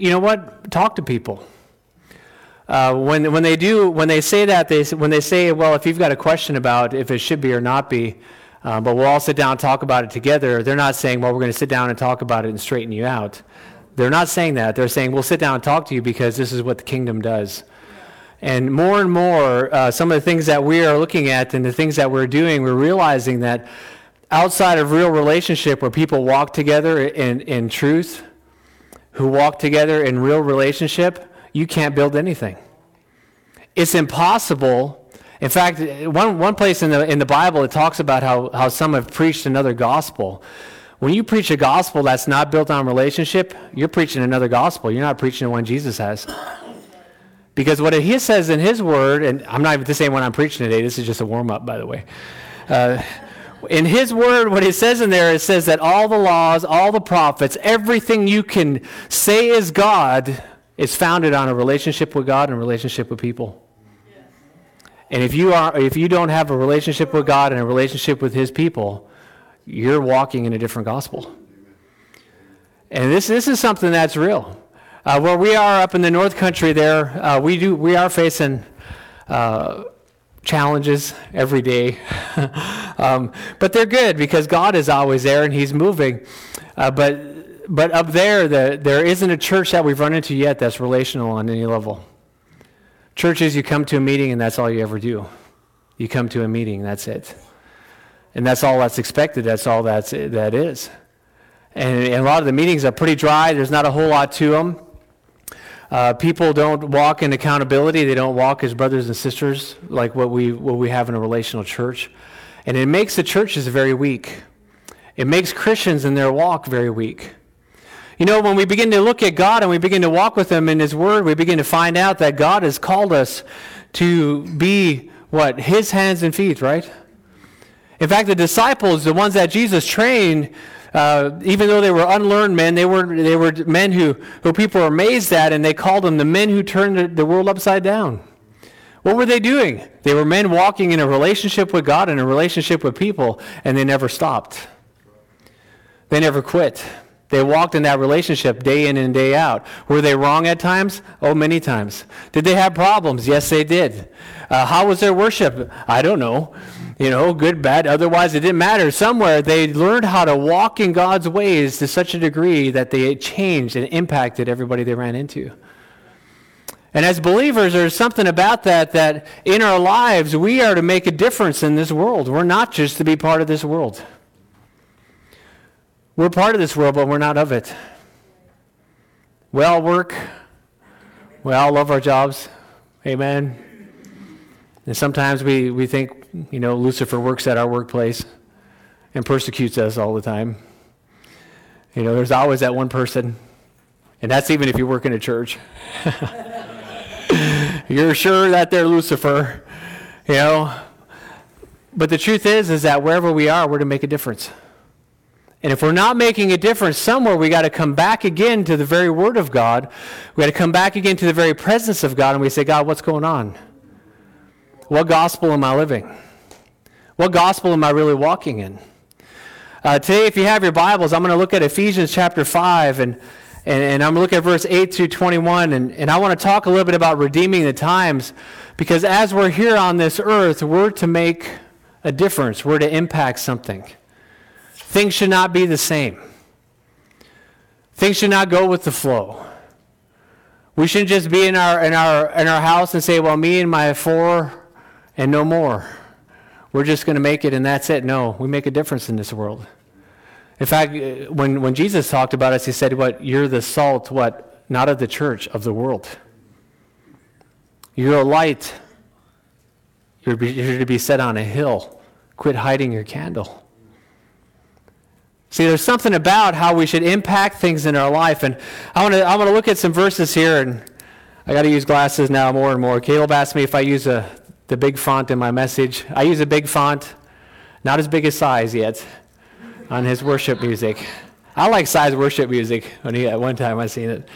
you know what? Talk to people. Uh, when, when they do, when they say that, they, when they say, well, if you've got a question about if it should be or not be, uh, but we'll all sit down and talk about it together, they're not saying, well, we're going to sit down and talk about it and straighten you out. They're not saying that. They're saying, we'll sit down and talk to you because this is what the kingdom does. And more and more, uh, some of the things that we are looking at and the things that we're doing, we're realizing that outside of real relationship where people walk together in, in truth, who walk together in real relationship, you can't build anything. It's impossible. In fact, one, one place in the, in the Bible, it talks about how, how some have preached another gospel. When you preach a gospel that's not built on relationship, you're preaching another gospel. You're not preaching the one Jesus has. Because what he says in his word, and I'm not even the same one I'm preaching today, this is just a warm up, by the way. Uh, in his word, what it says in there, it says that all the laws, all the prophets, everything you can say is God is founded on a relationship with God and a relationship with people. And if you are if you don't have a relationship with God and a relationship with his people, you're walking in a different gospel. And this this is something that's real. Uh, where we are up in the North Country, there uh, we do we are facing uh, challenges every day, um, but they're good because God is always there and He's moving. Uh, but but up there, the, there isn't a church that we've run into yet that's relational on any level. Churches, you come to a meeting and that's all you ever do. You come to a meeting, that's it. And that's all that's expected, that's all that's, that is. And, and a lot of the meetings are pretty dry, there's not a whole lot to them. Uh, people don't walk in accountability, they don't walk as brothers and sisters like what we, what we have in a relational church. And it makes the churches very weak. It makes Christians in their walk very weak. You know, when we begin to look at God and we begin to walk with Him in His Word, we begin to find out that God has called us to be what? His hands and feet, right? In fact, the disciples, the ones that Jesus trained, uh, even though they were unlearned men, they were, they were men who, who people were amazed at, and they called them the men who turned the, the world upside down. What were they doing? They were men walking in a relationship with God and a relationship with people, and they never stopped. They never quit. They walked in that relationship day in and day out. Were they wrong at times? Oh, many times. Did they have problems? Yes, they did. Uh, how was their worship? I don't know. You know, good, bad. Otherwise, it didn't matter. Somewhere they learned how to walk in God's ways to such a degree that they changed and impacted everybody they ran into. And as believers, there's something about that that in our lives, we are to make a difference in this world. We're not just to be part of this world. We're part of this world, but we're not of it. We all work. We all love our jobs. Amen. And sometimes we, we think, you know, Lucifer works at our workplace and persecutes us all the time. You know, there's always that one person, and that's even if you work in a church. You're sure that they're Lucifer, you know. But the truth is, is that wherever we are, we're to make a difference. And if we're not making a difference somewhere, we got to come back again to the very Word of God. We got to come back again to the very presence of God, and we say, God, what's going on? What gospel am I living? What gospel am I really walking in? Uh, today, if you have your Bibles, I'm going to look at Ephesians chapter 5, and, and, and I'm going to look at verse 8 through 21. And, and I want to talk a little bit about redeeming the times, because as we're here on this earth, we're to make a difference, we're to impact something. Things should not be the same. Things should not go with the flow. We shouldn't just be in our, in our, in our house and say, well, me and my four and no more. We're just going to make it and that's it. No, we make a difference in this world. In fact, uh, when, when Jesus talked about us, he said, what? You're the salt, what? Not of the church, of the world. You're a light. You're, you're to be set on a hill. Quit hiding your candle. See, there's something about how we should impact things in our life. And I want to I want to look at some verses here, and I got to use glasses now more and more. Caleb asked me if I use a, the big font in my message. I use a big font, not as big as size yet, on his worship music. I like size worship music. When he, at one time I seen it,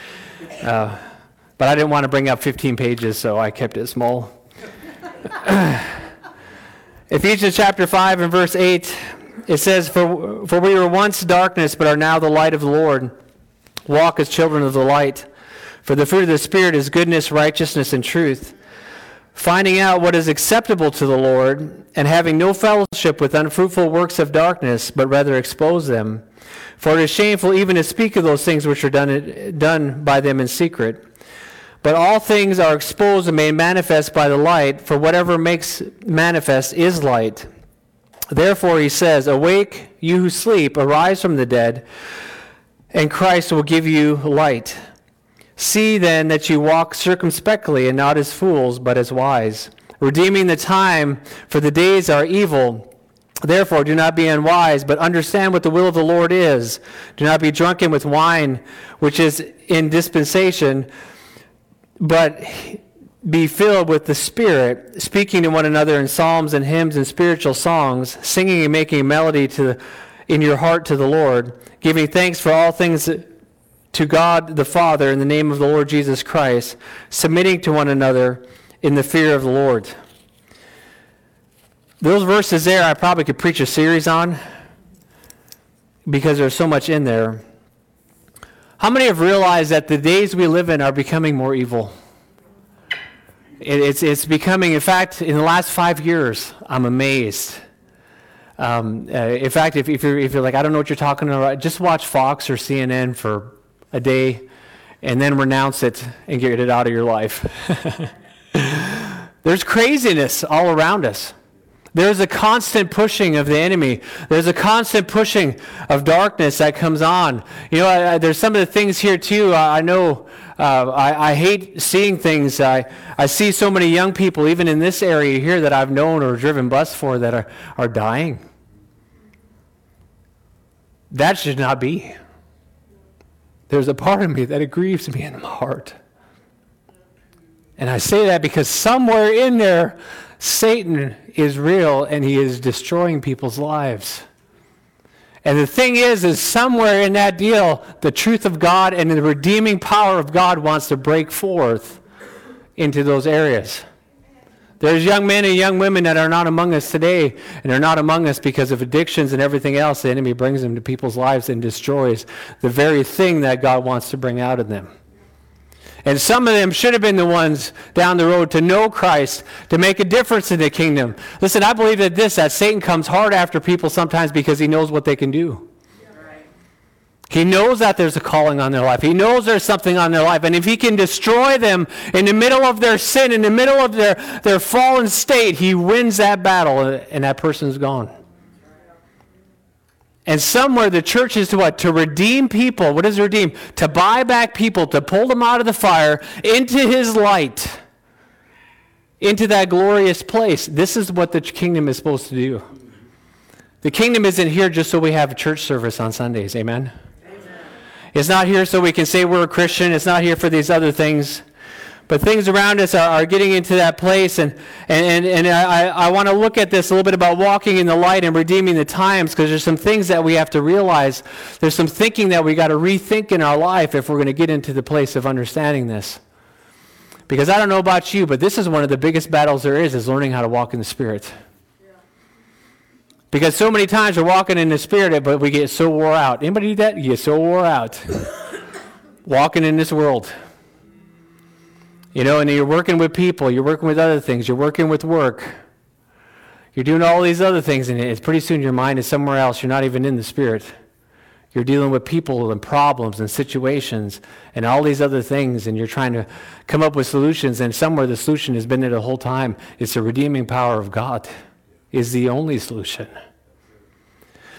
uh, but I didn't want to bring up 15 pages, so I kept it small. Ephesians chapter 5 and verse 8 it says, for, for we were once darkness, but are now the light of the Lord. Walk as children of the light. For the fruit of the Spirit is goodness, righteousness, and truth. Finding out what is acceptable to the Lord, and having no fellowship with unfruitful works of darkness, but rather expose them. For it is shameful even to speak of those things which are done, done by them in secret. But all things are exposed and made manifest by the light, for whatever makes manifest is light. Therefore he says, Awake, you who sleep, arise from the dead, and Christ will give you light. See then that you walk circumspectly and not as fools, but as wise, redeeming the time, for the days are evil. Therefore, do not be unwise, but understand what the will of the Lord is. Do not be drunken with wine, which is in dispensation, but be filled with the Spirit, speaking to one another in psalms and hymns and spiritual songs, singing and making melody to, in your heart to the Lord, giving thanks for all things to God the Father in the name of the Lord Jesus Christ, submitting to one another in the fear of the Lord. Those verses there, I probably could preach a series on because there's so much in there. How many have realized that the days we live in are becoming more evil? It's, it's becoming, in fact, in the last five years, I'm amazed. Um, uh, in fact, if, if, you're, if you're like, I don't know what you're talking about, just watch Fox or CNN for a day and then renounce it and get it out of your life. There's craziness all around us. There's a constant pushing of the enemy. There's a constant pushing of darkness that comes on. You know, I, I, there's some of the things here too. I, I know uh, I, hate seeing things. I, I see so many young people, even in this area here, that I've known or driven bus for that are, are dying. That should not be there's a part of me that it grieves me in my heart. And I say that because somewhere in there, Satan is real and he is destroying people's lives. And the thing is, is somewhere in that deal, the truth of God and the redeeming power of God wants to break forth into those areas. There's young men and young women that are not among us today, and they're not among us because of addictions and everything else. The enemy brings them to people's lives and destroys the very thing that God wants to bring out of them. And some of them should have been the ones down the road to know Christ, to make a difference in the kingdom. Listen, I believe that this, that Satan comes hard after people sometimes because he knows what they can do. He knows that there's a calling on their life. He knows there's something on their life. And if he can destroy them in the middle of their sin, in the middle of their, their fallen state, he wins that battle and that person's gone. And somewhere the church is to what? To redeem people. What is redeem? To buy back people, to pull them out of the fire into his light, into that glorious place. This is what the kingdom is supposed to do. The kingdom isn't here just so we have a church service on Sundays. Amen? It's not here so we can say we're a Christian. It's not here for these other things. But things around us are, are getting into that place. And, and, and, and I, I want to look at this a little bit about walking in the light and redeeming the times because there's some things that we have to realize. There's some thinking that we got to rethink in our life if we're going to get into the place of understanding this. Because I don't know about you, but this is one of the biggest battles there is, is learning how to walk in the Spirit. Because so many times we're walking in the Spirit, but we get so wore out. Anybody do that? You get so wore out. walking in this world. You know, and you're working with people, you're working with other things, you're working with work. You're doing all these other things, and it's pretty soon your mind is somewhere else. You're not even in the Spirit. You're dealing with people and problems and situations and all these other things, and you're trying to come up with solutions, and somewhere the solution has been there the whole time. It's the redeeming power of God is the only solution.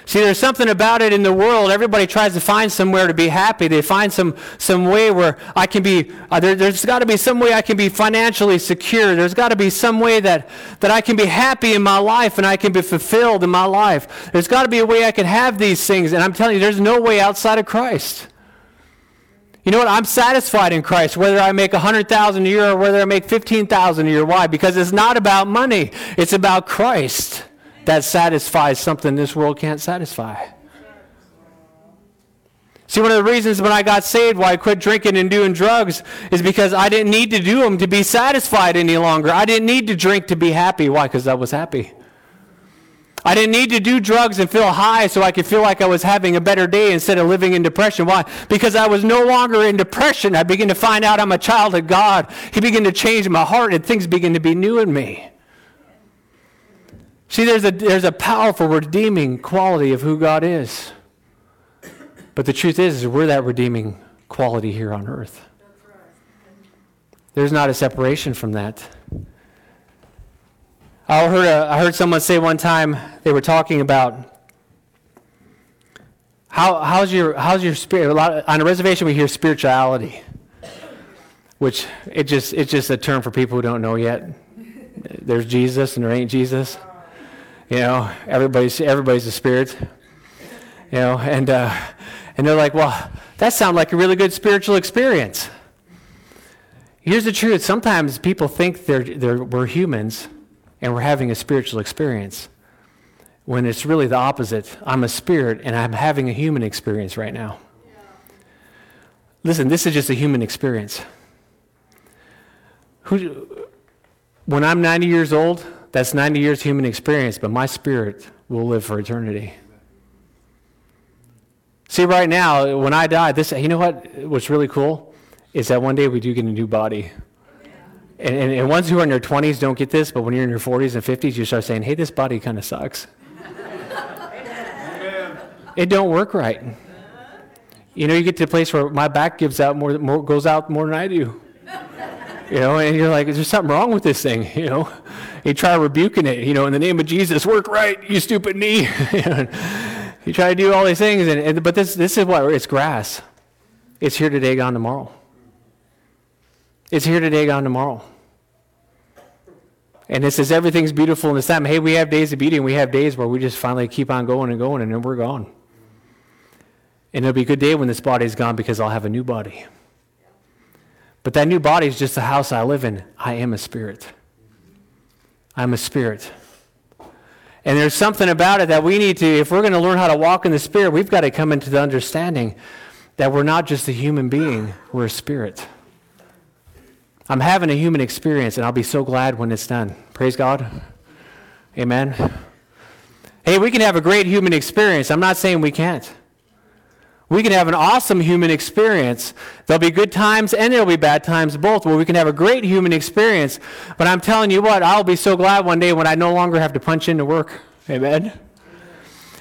See, there's something about it in the world. Everybody tries to find somewhere to be happy. They find some, some way where I can be, uh, there, has got to be some way I can be financially secure. There's got to be some way that, that I can be happy in my life and I can be fulfilled in my life. There's got to be a way I can have these things. And I'm telling you, there's no way outside of Christ. You know what? I'm satisfied in Christ, whether I make 100000 a year or whether I make 15000 a year. Why? Because it's not about money. It's about Christ that satisfies something this world can't satisfy. See, one of the reasons when I got saved, why I quit drinking and doing drugs, is because I didn't need to do them to be satisfied any longer. I didn't need to drink to be happy. Why? Because I was happy. I didn't need to do drugs and feel high so I could feel like I was having a better day instead of living in depression. Why? Because I was no longer in depression. I began to find out I'm a child of God. He began to change my heart and things began to be new in me. See, there's a, there's a powerful redeeming quality of who God is. But the truth is, is we're that redeeming quality here on earth. There's not a separation from that. I heard, a, I heard someone say one time, they were talking about how, how's, your, how's your spirit? A lot, on a reservation, we hear spirituality, which it just, it's just a term for people who don't know yet. There's Jesus and there ain't Jesus. You know, everybody's, everybody's a spirit. You know, and, uh, and they're like, well, that sounds like a really good spiritual experience. Here's the truth sometimes people think they're, they're, we're humans and we're having a spiritual experience when it's really the opposite. I'm a spirit and I'm having a human experience right now. Yeah. Listen, this is just a human experience. Who, when I'm 90 years old, that's 90 years human experience, but my spirit will live for eternity. See, right now, when I die, this, you know what? What's really cool is that one day we do get a new body. And, and, and, ones who are in their 20s don't get this, but when you're in your 40s and 50s, you start saying, hey, this body kind of sucks. it don't work right. You know, you get to a place where my back gives out more, more goes out more than I do. You know, and you're like, is there something wrong with this thing? You know, you try rebuking it, you know, in the name of Jesus, work right, you stupid knee. you try to do all these things, and, and, but this, this is what, it's grass. It's here today, gone tomorrow. It's here today, gone tomorrow. And it says everything's beautiful in this time. Hey, we have days of beauty and we have days where we just finally keep on going and going and then we're gone. And it'll be a good day when this body is gone because I'll have a new body. But that new body is just the house I live in. I am a spirit. I'm a spirit. And there's something about it that we need to, if we're going to learn how to walk in the spirit, we've got to come into the understanding that we're not just a human being, we're a spirit. I'm having a human experience, and I'll be so glad when it's done. Praise God. Amen. Hey, we can have a great human experience. I'm not saying we can't. We can have an awesome human experience. There'll be good times and there'll be bad times both, where we can have a great human experience. But I'm telling you what, I'll be so glad one day when I no longer have to punch into work. Amen.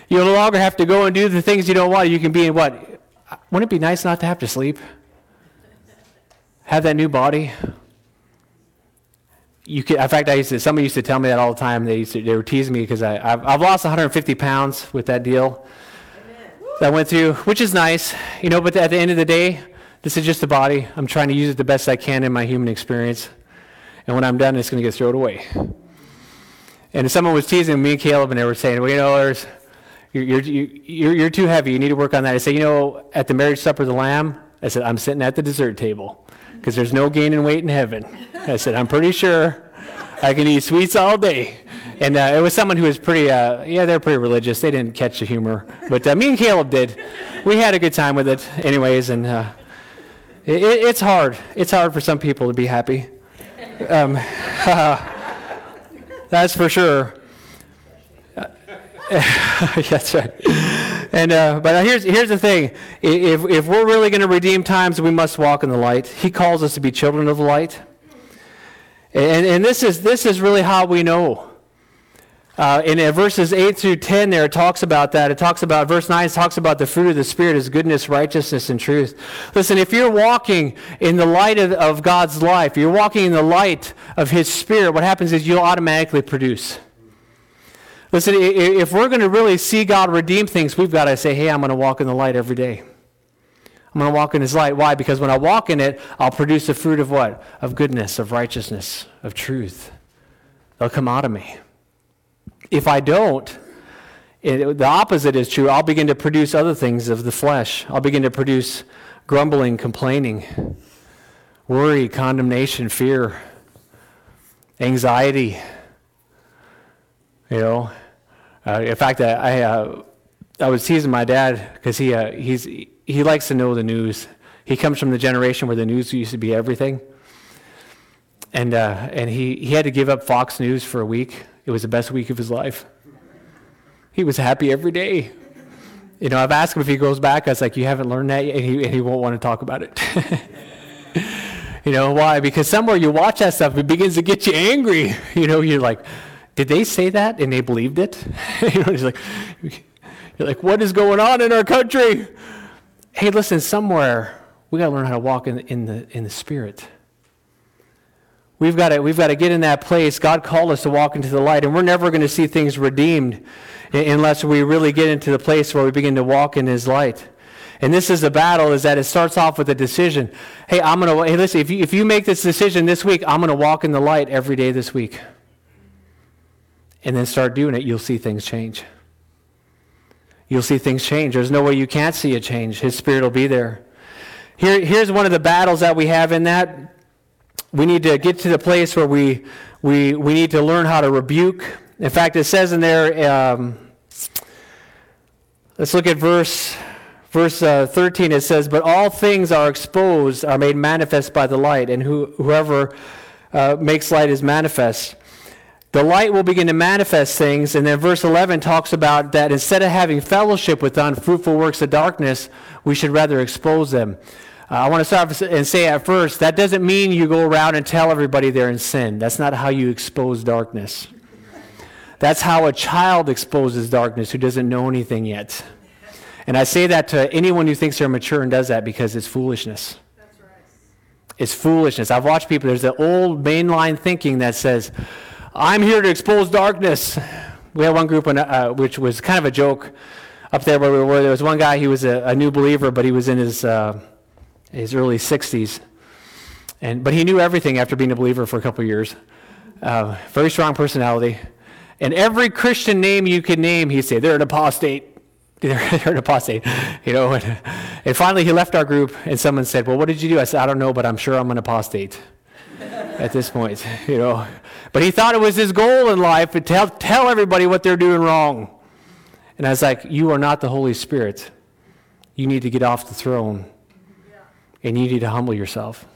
You'll no longer have to go and do the things you don't want. You can be in what? Wouldn't it be nice not to have to sleep? have that new body. You could, in fact, I used to, somebody used to tell me that all the time. They, used to, they were teasing me because I've, I've lost 150 pounds with that deal that went through, which is nice, you know, but at the end of the day, this is just a body. I'm trying to use it the best I can in my human experience. And when I'm done, it's going to get thrown away. And if someone was teasing me and Caleb, and they were saying, well, you know, there's, you're, you're, you're, you're too heavy. You need to work on that. I said, you know, at the marriage supper of the Lamb, I said, I'm sitting at the dessert table because there's no gaining weight in heaven. I said, I'm pretty sure I can eat sweets all day. And uh, it was someone who was pretty, uh, yeah, they're pretty religious. They didn't catch the humor. But uh, me and Caleb did. We had a good time with it, anyways. And uh, it, it's hard. It's hard for some people to be happy. Um, that's for sure. that's right. And uh, but here's here's the thing: if if we're really going to redeem times, we must walk in the light. He calls us to be children of the light. And and this is this is really how we know. Uh, in uh, verses 8 through 10 there it talks about that it talks about verse 9 talks about the fruit of the spirit is goodness righteousness and truth listen if you're walking in the light of, of god's life you're walking in the light of his spirit what happens is you'll automatically produce Listen, if we're going to really see God redeem things, we've got to say, hey, I'm going to walk in the light every day. I'm going to walk in his light. Why? Because when I walk in it, I'll produce the fruit of what? Of goodness, of righteousness, of truth. They'll come out of me. If I don't, it, the opposite is true. I'll begin to produce other things of the flesh. I'll begin to produce grumbling, complaining, worry, condemnation, fear, anxiety. You know, uh, in fact, I, I, uh, I was teasing my dad because he, uh, he's, he likes to know the news. He comes from the generation where the news used to be everything. And, uh, and he, he had to give up Fox News for a week. It was the best week of his life. He was happy every day. You know, I've asked him if he goes back. I was like, You haven't learned that yet? And he, and he won't want to talk about it. you know, why? Because somewhere you watch that stuff, it begins to get you angry. You know, you're like, Did they say that and they believed it? you know, he's like, You're like, What is going on in our country? Hey, listen, somewhere we got to learn how to walk in, in, the, in the Spirit. We've got, to, we've got to get in that place. God called us to walk into the light, and we're never going to see things redeemed unless we really get into the place where we begin to walk in His light. And this is the battle: is that it starts off with a decision. Hey, I'm going to hey, listen. If you, if you make this decision this week, I'm going to walk in the light every day this week. And then start doing it, you'll see things change. You'll see things change. There's no way you can't see a change. His Spirit will be there. Here, here's one of the battles that we have in that. We need to get to the place where we, we, we need to learn how to rebuke. In fact, it says in there, um, let's look at verse, verse uh, 13. It says, But all things are exposed, are made manifest by the light, and who, whoever uh, makes light is manifest. The light will begin to manifest things, and then verse 11 talks about that instead of having fellowship with unfruitful works of darkness, we should rather expose them. Uh, I want to start and say at first, that doesn't mean you go around and tell everybody they're in sin. That's not how you expose darkness. That's how a child exposes darkness who doesn't know anything yet. And I say that to anyone who thinks they're mature and does that because it's foolishness. Right. It's foolishness. I've watched people, there's the old mainline thinking that says, I'm here to expose darkness. We had one group, uh, which was kind of a joke up there where we were. There was one guy, he was a, a new believer, but he was in his, uh, his early 60s. And, but he knew everything after being a believer for a couple years. Uh, very strong personality. And every Christian name you could name, he'd say, they're an apostate. They're, they're an apostate. You know, and, and finally he left our group, and someone said, Well, what did you do? I said, I don't know, but I'm sure I'm an apostate at this point, you know. But he thought it was his goal in life to tell, tell everybody what they're doing wrong. And I was like, You are not the Holy Spirit. You need to get off the throne and you need to humble yourself.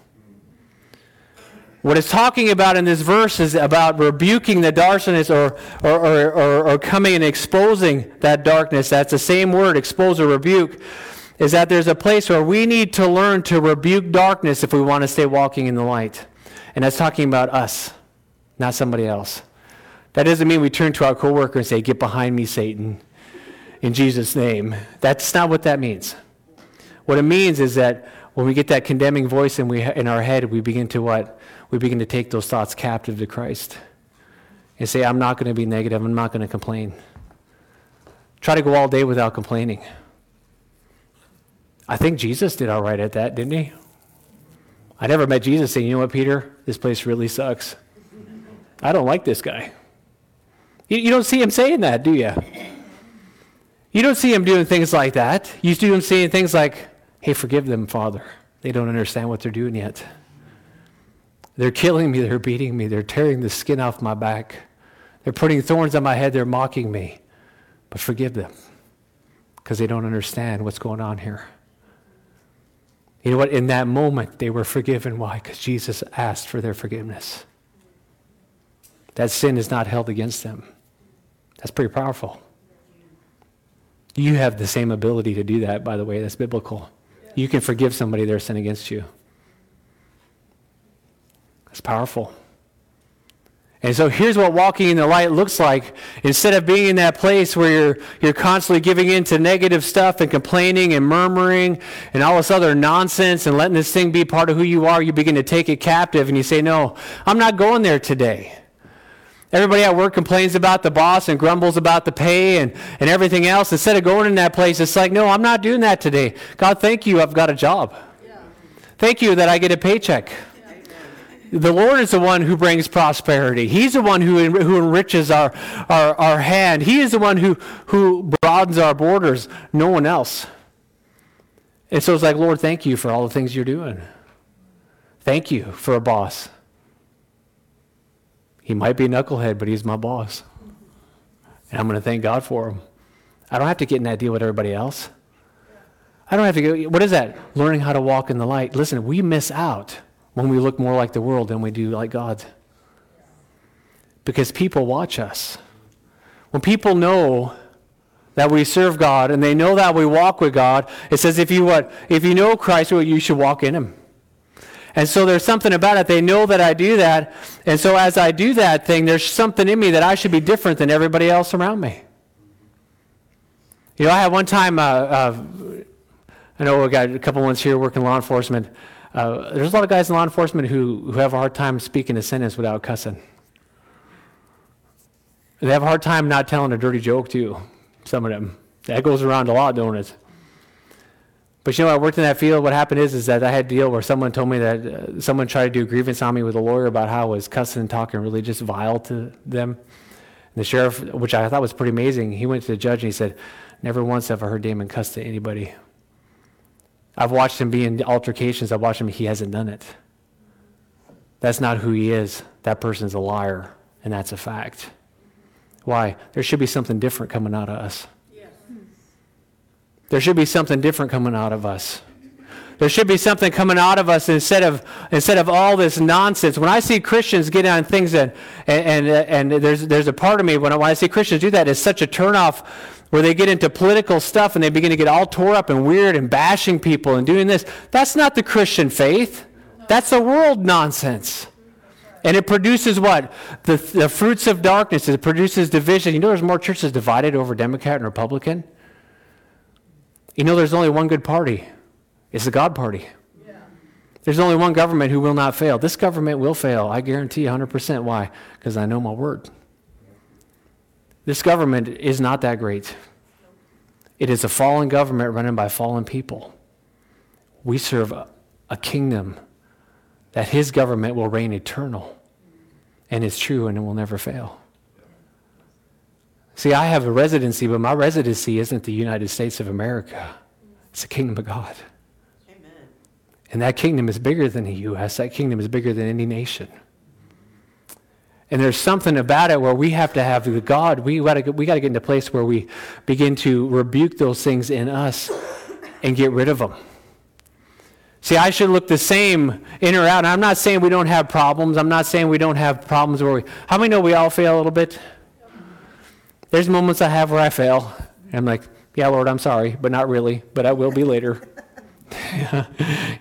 What it's talking about in this verse is about rebuking the darkness or, or, or, or, or coming and exposing that darkness. That's the same word, expose or rebuke is that there's a place where we need to learn to rebuke darkness if we want to stay walking in the light. And that's talking about us, not somebody else. That doesn't mean we turn to our coworker and say, Get behind me, Satan, in Jesus' name. That's not what that means. What it means is that when we get that condemning voice in, we, in our head, we begin to what? We begin to take those thoughts captive to Christ and say, I'm not going to be negative. I'm not going to complain. Try to go all day without complaining. I think Jesus did all right at that, didn't he? I never met Jesus saying, you know what, Peter, this place really sucks. I don't like this guy. You, you don't see him saying that, do you? You don't see him doing things like that. You see him saying things like, hey, forgive them, Father. They don't understand what they're doing yet. They're killing me, they're beating me, they're tearing the skin off my back, they're putting thorns on my head, they're mocking me. But forgive them because they don't understand what's going on here. You know what? In that moment, they were forgiven. Why? Because Jesus asked for their forgiveness. That sin is not held against them. That's pretty powerful. You have the same ability to do that, by the way. That's biblical. You can forgive somebody their sin against you. That's powerful. And so here's what walking in the light looks like. Instead of being in that place where you're, you're constantly giving in to negative stuff and complaining and murmuring and all this other nonsense and letting this thing be part of who you are, you begin to take it captive and you say, No, I'm not going there today. Everybody at work complains about the boss and grumbles about the pay and, and everything else. Instead of going in that place, it's like, No, I'm not doing that today. God, thank you, I've got a job. Yeah. Thank you that I get a paycheck. The Lord is the one who brings prosperity. He's the one who, who enriches our, our, our hand. He is the one who, who broadens our borders, no one else. And so it's like, Lord, thank you for all the things you're doing. Thank you for a boss. He might be a knucklehead, but he's my boss. And I'm going to thank God for him. I don't have to get in that deal with everybody else. I don't have to go, what is that? Learning how to walk in the light. Listen, we miss out when we look more like the world than we do like God. Because people watch us. When people know that we serve God and they know that we walk with God, it says if you what if you know Christ, you should walk in him. And so there's something about it. They know that I do that. And so as I do that thing, there's something in me that I should be different than everybody else around me. You know, I had one time, uh, uh, I know we got a couple ones here working law enforcement. Uh, there's a lot of guys in law enforcement who, who have a hard time speaking a sentence without cussing. They have a hard time not telling a dirty joke, too, some of them. That goes around a lot, don't it? But you know, I worked in that field. What happened is, is that I had a deal where someone told me that uh, someone tried to do a grievance on me with a lawyer about how I was cussing and talking really just vile to them. And the sheriff, which I thought was pretty amazing, he went to the judge and he said, Never once have I heard Damon cuss to anybody. I've watched him be in altercations. I've watched him, he hasn't done it. That's not who he is. That person's a liar, and that's a fact. Why? There should be something different coming out of us. There should be something different coming out of us. There should be something coming out of us instead of instead of all this nonsense. When I see Christians get on things and and and, there's there's a part of me when I, when I see Christians do that, it's such a turnoff where they get into political stuff and they begin to get all tore up and weird and bashing people and doing this. That's not the Christian faith. That's the world nonsense. And it produces what? The, the fruits of darkness. It produces division. You know there's more churches divided over Democrat and Republican? You know there's only one good party. It's the God party. Yeah. There's only one government who will not fail. This government will fail. I guarantee 100%. Why? Because I know my word. This government is not that great. It is a fallen government running by fallen people. We serve a, a kingdom that his government will reign eternal. And it's true and it will never fail. See, I have a residency, but my residency isn't the United States of America. It's the kingdom of God. Amen. And that kingdom is bigger than the U.S., that kingdom is bigger than any nation. And there's something about it where we have to have the God, we got to we to get into a place where we begin to rebuke those things in us and get rid of them. See, I should look the same in or out. And I'm not saying we don't have problems. I'm not saying we don't have problems where we. How many know we all fail a little bit? There's moments I have where I fail. I'm like, yeah, Lord, I'm sorry, but not really. But I will be later. you know,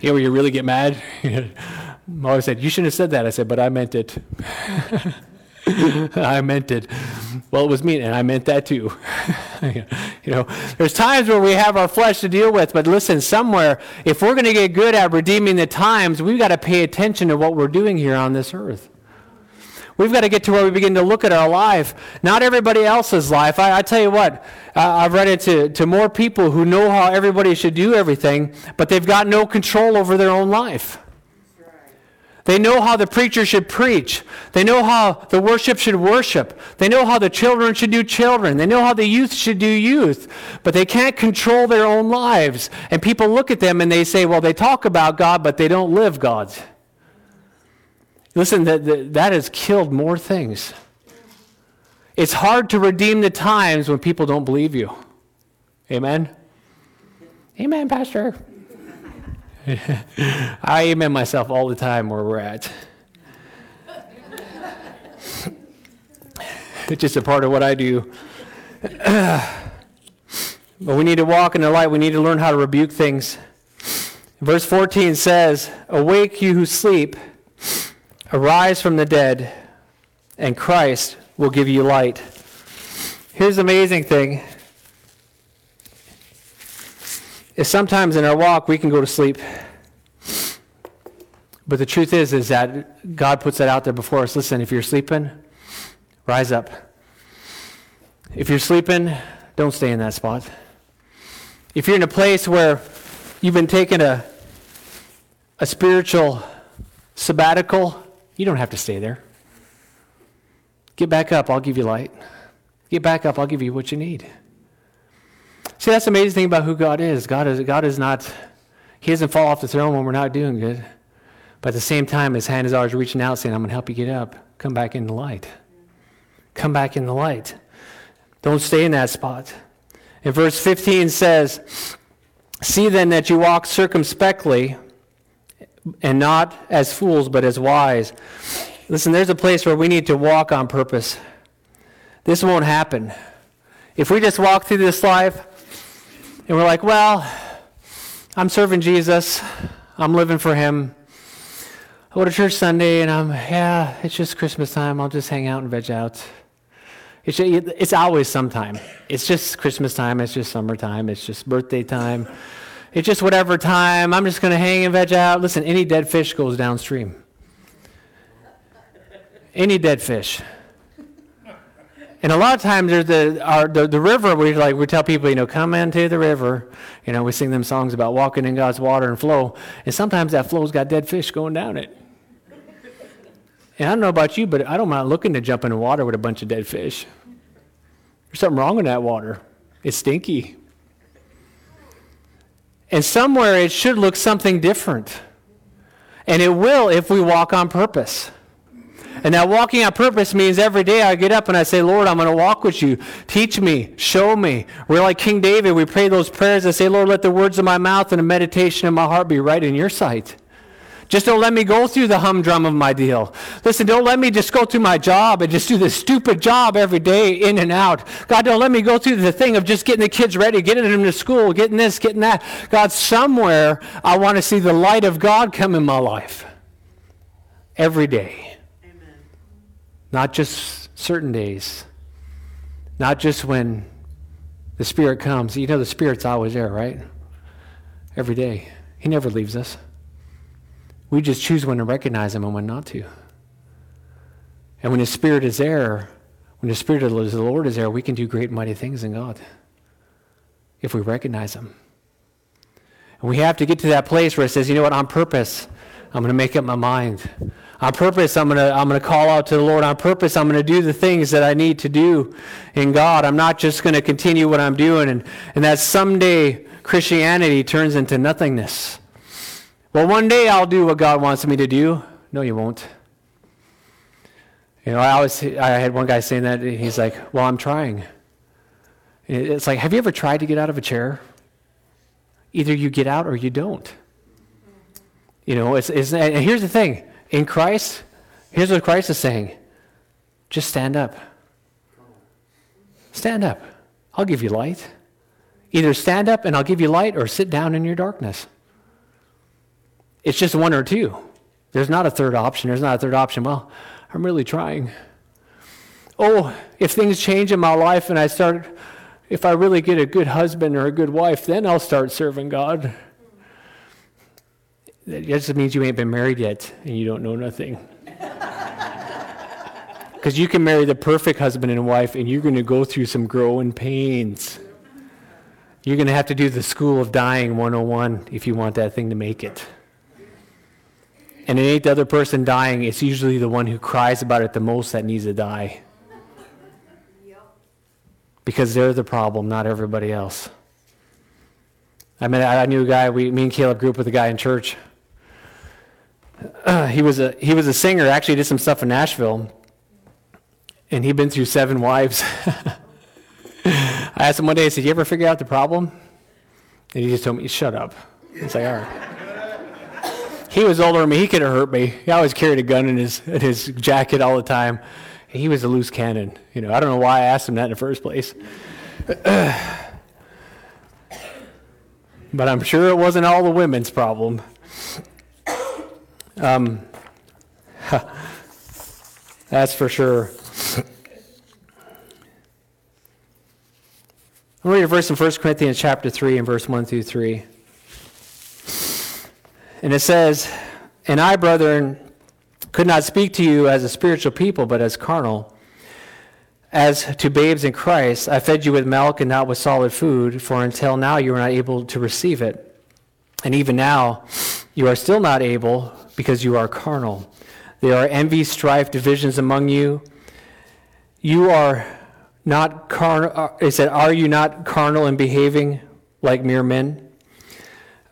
where you really get mad. Mother said, You shouldn't have said that. I said, But I meant it. I meant it. Well, it was me, and I meant that too. you know, there's times where we have our flesh to deal with, but listen, somewhere, if we're going to get good at redeeming the times, we've got to pay attention to what we're doing here on this earth. We've got to get to where we begin to look at our life, not everybody else's life. I, I tell you what, uh, I've run into to more people who know how everybody should do everything, but they've got no control over their own life. They know how the preacher should preach. They know how the worship should worship. They know how the children should do children. They know how the youth should do youth. But they can't control their own lives. And people look at them and they say, well, they talk about God, but they don't live God's. Listen, that, that, that has killed more things. It's hard to redeem the times when people don't believe you. Amen? Amen, Pastor. I amen myself all the time where we're at. it's just a part of what I do. but we need to walk in the light. We need to learn how to rebuke things. Verse 14 says, Awake, you who sleep, arise from the dead, and Christ will give you light. Here's the amazing thing is sometimes in our walk we can go to sleep. But the truth is, is that God puts that out there before us. Listen, if you're sleeping, rise up. If you're sleeping, don't stay in that spot. If you're in a place where you've been taking a, a spiritual sabbatical, you don't have to stay there. Get back up, I'll give you light. Get back up, I'll give you what you need. See, that's the amazing thing about who God is. God is, God is not, He doesn't fall off the throne when we're not doing good. But at the same time, His hand is always reaching out saying, I'm going to help you get up. Come back in the light. Come back in the light. Don't stay in that spot. And verse 15 says, See then that you walk circumspectly and not as fools, but as wise. Listen, there's a place where we need to walk on purpose. This won't happen If we just walk through this life and we're like, well, I'm serving Jesus, I'm living for Him. I go to church Sunday and I'm, yeah, it's just Christmas time. I'll just hang out and veg out. It's, it's always sometime. It's just Christmas time. It's just summertime. It's just birthday time. It's just whatever time. I'm just going to hang and veg out. Listen, any dead fish goes downstream. Any dead fish. And a lot of times there's the, our, the, the river, we like, we tell people, you know, come into the river. You know, we sing them songs about walking in God's water and flow. And sometimes that flow's got dead fish going down it. And I don't know about you, but I don't mind looking to jump in the water with a bunch of dead fish. There's something wrong with that water. It's stinky. And somewhere it should look something different. And it will if we walk on purpose. And that walking on purpose means every day I get up and I say, Lord, I'm going to walk with you. Teach me, show me. We're like King David. We pray those prayers and say, Lord, let the words of my mouth and the meditation of my heart be right in your sight. Just don't let me go through the humdrum of my deal. Listen, don't let me just go through my job and just do this stupid job every day in and out. God, don't let me go through the thing of just getting the kids ready, getting them to school, getting this, getting that. God, somewhere I want to see the light of God come in my life every day. Amen. Not just certain days. Not just when the Spirit comes. You know, the Spirit's always there, right? Every day. He never leaves us. We just choose when to recognize Him and when not to. And when His Spirit is there, when the Spirit of the Lord is there, we can do great mighty things in God if we recognize Him. And we have to get to that place where it says, you know what, on purpose, I'm going to make up my mind. On purpose, I'm going to, I'm going to call out to the Lord. On purpose, I'm going to do the things that I need to do in God. I'm not just going to continue what I'm doing. And, and that someday Christianity turns into nothingness. Well, one day I'll do what God wants me to do. No, you won't. You know, I always, I had one guy saying that. He's like, well, I'm trying. It's like, have you ever tried to get out of a chair? Either you get out or you don't. You know, it's, it's, and here's the thing in Christ, here's what Christ is saying just stand up. Stand up. I'll give you light. Either stand up and I'll give you light or sit down in your darkness. It's just one or two. There's not a third option. There's not a third option. Well, I'm really trying. Oh, if things change in my life and I start, if I really get a good husband or a good wife, then I'll start serving God. That just means you ain't been married yet and you don't know nothing. Because you can marry the perfect husband and wife and you're going to go through some growing pains. You're going to have to do the school of dying 101 if you want that thing to make it and it ain't the other person dying, it's usually the one who cries about it the most that needs to die. Because they're the problem, not everybody else. I mean, I knew a guy, we, me and Caleb grew up with a guy in church. Uh, he, was a, he was a singer, actually did some stuff in Nashville, and he'd been through seven wives. I asked him one day, I said, You ever figure out the problem? And he just told me, Shut up. It's like, All right. He was older than me. He could have hurt me. He always carried a gun in his in his jacket all the time. He was a loose cannon. You know, I don't know why I asked him that in the first place. but I'm sure it wasn't all the women's problem. Um, that's for sure. I'm reading a verse in 1 Corinthians chapter 3 and verse 1 through 3. And it says, And I, brethren, could not speak to you as a spiritual people, but as carnal. As to babes in Christ, I fed you with milk and not with solid food, for until now you were not able to receive it. And even now you are still not able, because you are carnal. There are envy, strife, divisions among you. You are not carnal. Uh, it said, Are you not carnal and behaving like mere men?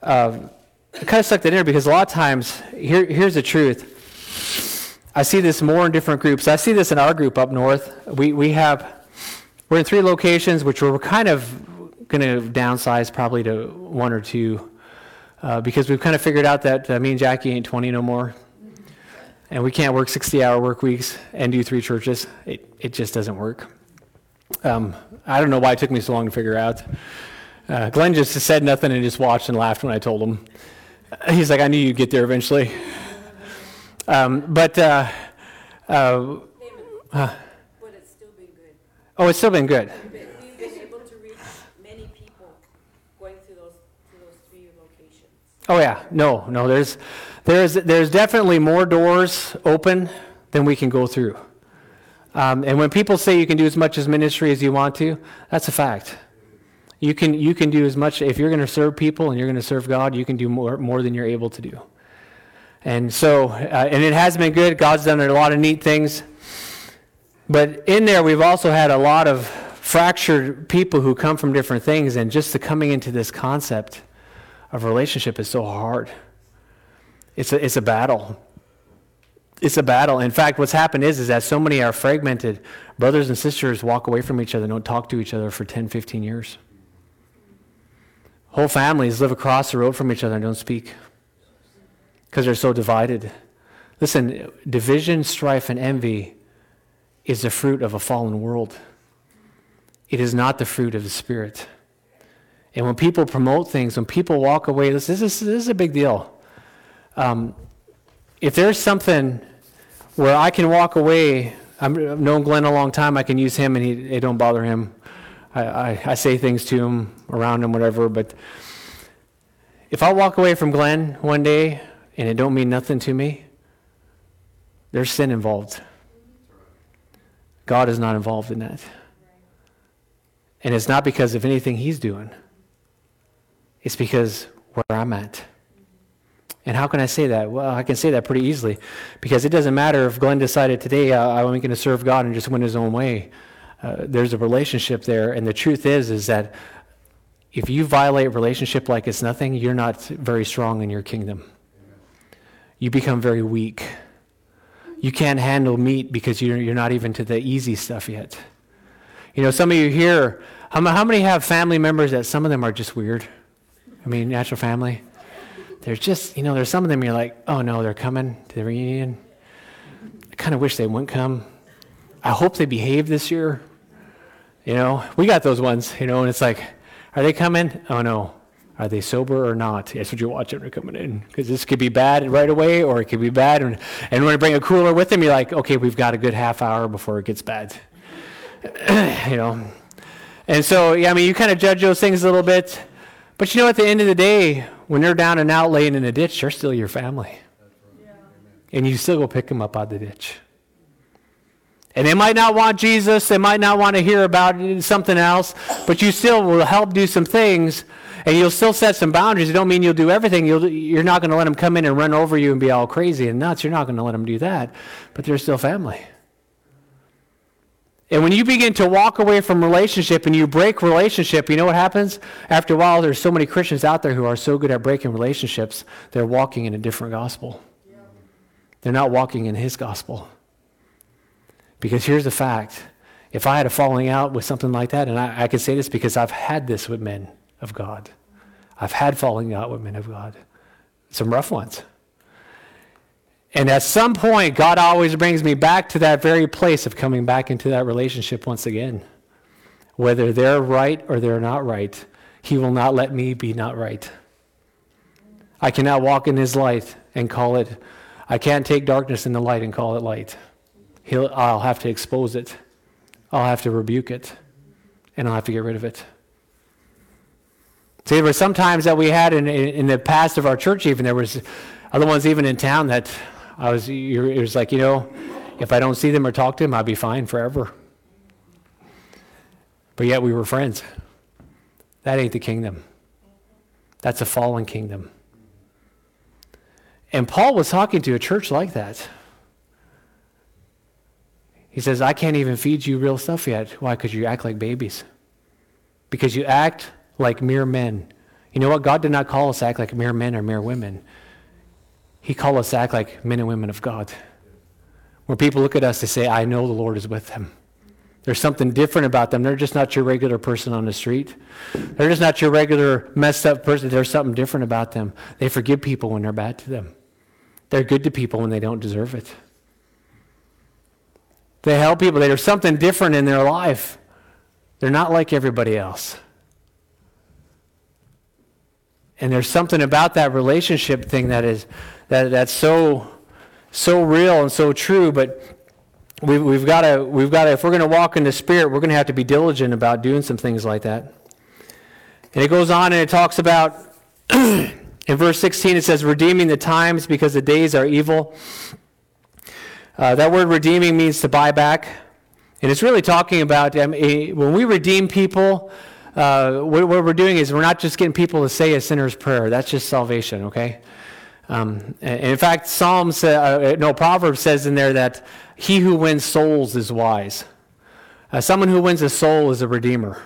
Uh, I kind of stuck that in there because a lot of times, here, here's the truth. I see this more in different groups. I see this in our group up north. We, we have, we're in three locations, which we're kind of going to downsize probably to one or two uh, because we've kind of figured out that uh, me and Jackie ain't 20 no more. And we can't work 60 hour work weeks and do three churches. It, it just doesn't work. Um, I don't know why it took me so long to figure out. Uh, Glenn just said nothing and just watched and laughed when I told him. He's like, I knew you'd get there eventually. Um, but, uh, uh, But it's still been good. oh, it's still been good. We've been, we've been able to reach many people going through those, through those three locations. Oh yeah, no, no. There's, there's, there's definitely more doors open than we can go through. Um, and when people say you can do as much as ministry as you want to, that's a fact. You can, you can do as much if you're going to serve people and you're going to serve God. You can do more, more than you're able to do. And so, uh, and it has been good. God's done a lot of neat things. But in there, we've also had a lot of fractured people who come from different things, and just the coming into this concept of relationship is so hard. It's a, it's a battle. It's a battle. In fact, what's happened is, is that so many are fragmented. Brothers and sisters walk away from each other, don't talk to each other for 10, 15 years. Whole families live across the road from each other and don't speak because they're so divided. Listen, division, strife, and envy is the fruit of a fallen world. It is not the fruit of the Spirit. And when people promote things, when people walk away, this, this, is, this is a big deal. Um, if there's something where I can walk away, I've known Glenn a long time, I can use him and he, it don't bother him. I, I, I say things to him, around him, whatever, but if I walk away from Glenn one day and it don't mean nothing to me, there's sin involved. God is not involved in that. And it's not because of anything he's doing. It's because where I'm at. And how can I say that? Well, I can say that pretty easily because it doesn't matter if Glenn decided today uh, I'm going to serve God and just went his own way. Uh, there's a relationship there, and the truth is, is that if you violate relationship like it's nothing, you're not very strong in your kingdom. You become very weak. You can't handle meat because you're, you're not even to the easy stuff yet. You know, some of you here, how, how many have family members that some of them are just weird? I mean, natural family. There's just, you know, there's some of them you're like, oh no, they're coming to the reunion. I kind of wish they wouldn't come. I hope they behave this year. You know, we got those ones, you know, and it's like, are they coming? Oh no. Are they sober or not? That's what you're watching when they're coming in. Because this could be bad right away, or it could be bad. And, and when you bring a cooler with them, you're like, okay, we've got a good half hour before it gets bad. you know. And so, yeah, I mean, you kind of judge those things a little bit. But you know, at the end of the day, when they're down and out laying in a ditch, they're still your family. And you still go pick them up out of the ditch. And they might not want Jesus, they might not want to hear about something else, but you still will help do some things, and you'll still set some boundaries. It don't mean you'll do everything. You'll, you're not going to let them come in and run over you and be all crazy and nuts. You're not going to let them do that, but they're still family. And when you begin to walk away from relationship and you break relationship, you know what happens? After a while, there's so many Christians out there who are so good at breaking relationships, they're walking in a different gospel. They're not walking in his gospel. Because here's the fact if I had a falling out with something like that, and I, I can say this because I've had this with men of God, I've had falling out with men of God, some rough ones. And at some point, God always brings me back to that very place of coming back into that relationship once again. Whether they're right or they're not right, He will not let me be not right. I cannot walk in His light and call it, I can't take darkness in the light and call it light. He'll, I'll have to expose it. I'll have to rebuke it. And I'll have to get rid of it. See, there were some times that we had in, in, in the past of our church, even there was other ones even in town that I was, it was like, you know, if I don't see them or talk to them, I'll be fine forever. But yet we were friends. That ain't the kingdom. That's a fallen kingdom. And Paul was talking to a church like that. He says, I can't even feed you real stuff yet. Why? Because you act like babies. Because you act like mere men. You know what? God did not call us act like mere men or mere women. He called us act like men and women of God. Where people look at us, they say, I know the Lord is with them. There's something different about them. They're just not your regular person on the street. They're just not your regular messed up person. There's something different about them. They forgive people when they're bad to them. They're good to people when they don't deserve it. They help people. There's something different in their life. They're not like everybody else. And there's something about that relationship thing that is that that's so so real and so true, but we, we've got to we've got to if we're going to walk in the spirit, we're going to have to be diligent about doing some things like that. And it goes on and it talks about in verse 16 it says redeeming the times because the days are evil. Uh, that word redeeming means to buy back. And it's really talking about um, a, when we redeem people, uh, what, what, we're doing is we're not just getting people to say a sinner's prayer. That's just salvation, okay? Um, in fact, Psalms, uh, uh, no, Proverbs says in there that he who wins souls is wise. Uh, someone who wins a soul is a redeemer.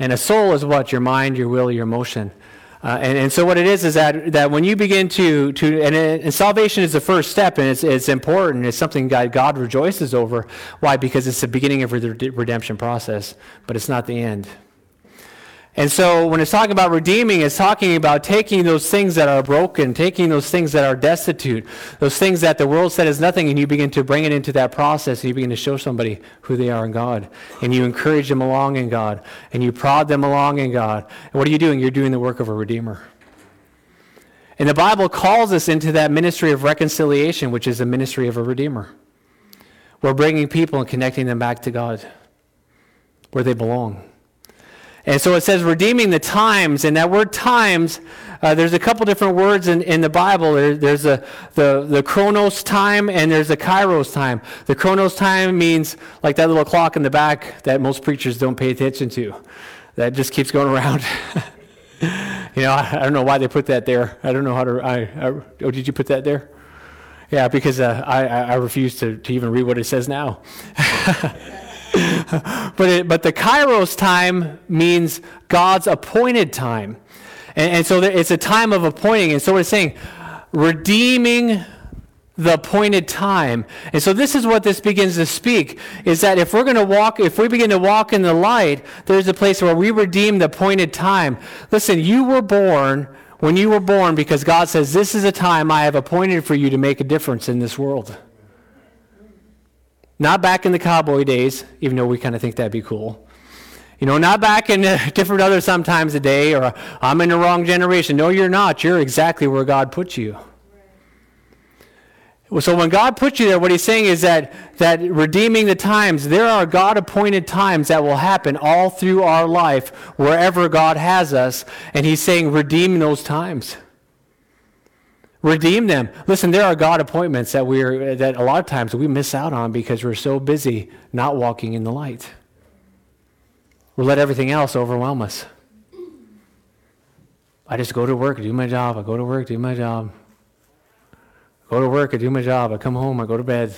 And a soul is what? Your mind, your will, your emotion. Uh, and, and so what it is is that, that when you begin to, to and, and salvation is the first step, and it's, it's important. It's something God, God rejoices over. Why? Because it's the beginning of the redemption process, but it's not the end. And so when it's talking about redeeming, it's talking about taking those things that are broken, taking those things that are destitute, those things that the world said is nothing, and you begin to bring it into that process, and you begin to show somebody who they are in God. And you encourage them along in God, and you prod them along in God. And what are you doing? You're doing the work of a redeemer. And the Bible calls us into that ministry of reconciliation, which is the ministry of a redeemer. We're bringing people and connecting them back to God, where they belong. And so it says redeeming the times, and that word times, uh, there's a couple different words in, in the Bible. There, there's a, the, the chronos time and there's a kairos time. The chronos time means like that little clock in the back that most preachers don't pay attention to, that just keeps going around. you know, I, I, don't know why they put that there. I don't know how to. I, I oh, did you put that there? Yeah, because uh, I, I refuse to, to even read what it says now. but, it, but the kairos time means God's appointed time. And, and so there, it's a time of appointing. And so we're saying, redeeming the appointed time. And so this is what this begins to speak is that if we're going to walk, if we begin to walk in the light, there's a place where we redeem the appointed time. Listen, you were born when you were born because God says, This is a time I have appointed for you to make a difference in this world. Not back in the cowboy days, even though we kind of think that'd be cool. You know, not back in different other sometimes a day or I'm in the wrong generation. No, you're not. You're exactly where God put you. So when God puts you there, what he's saying is that, that redeeming the times, there are God appointed times that will happen all through our life, wherever God has us. And he's saying, redeem those times. Redeem them. Listen, there are God appointments that we're that a lot of times we miss out on because we're so busy not walking in the light. We let everything else overwhelm us. I just go to work, do my job. I go to work, do my job. I go to work, I do my job. I come home, I go to bed.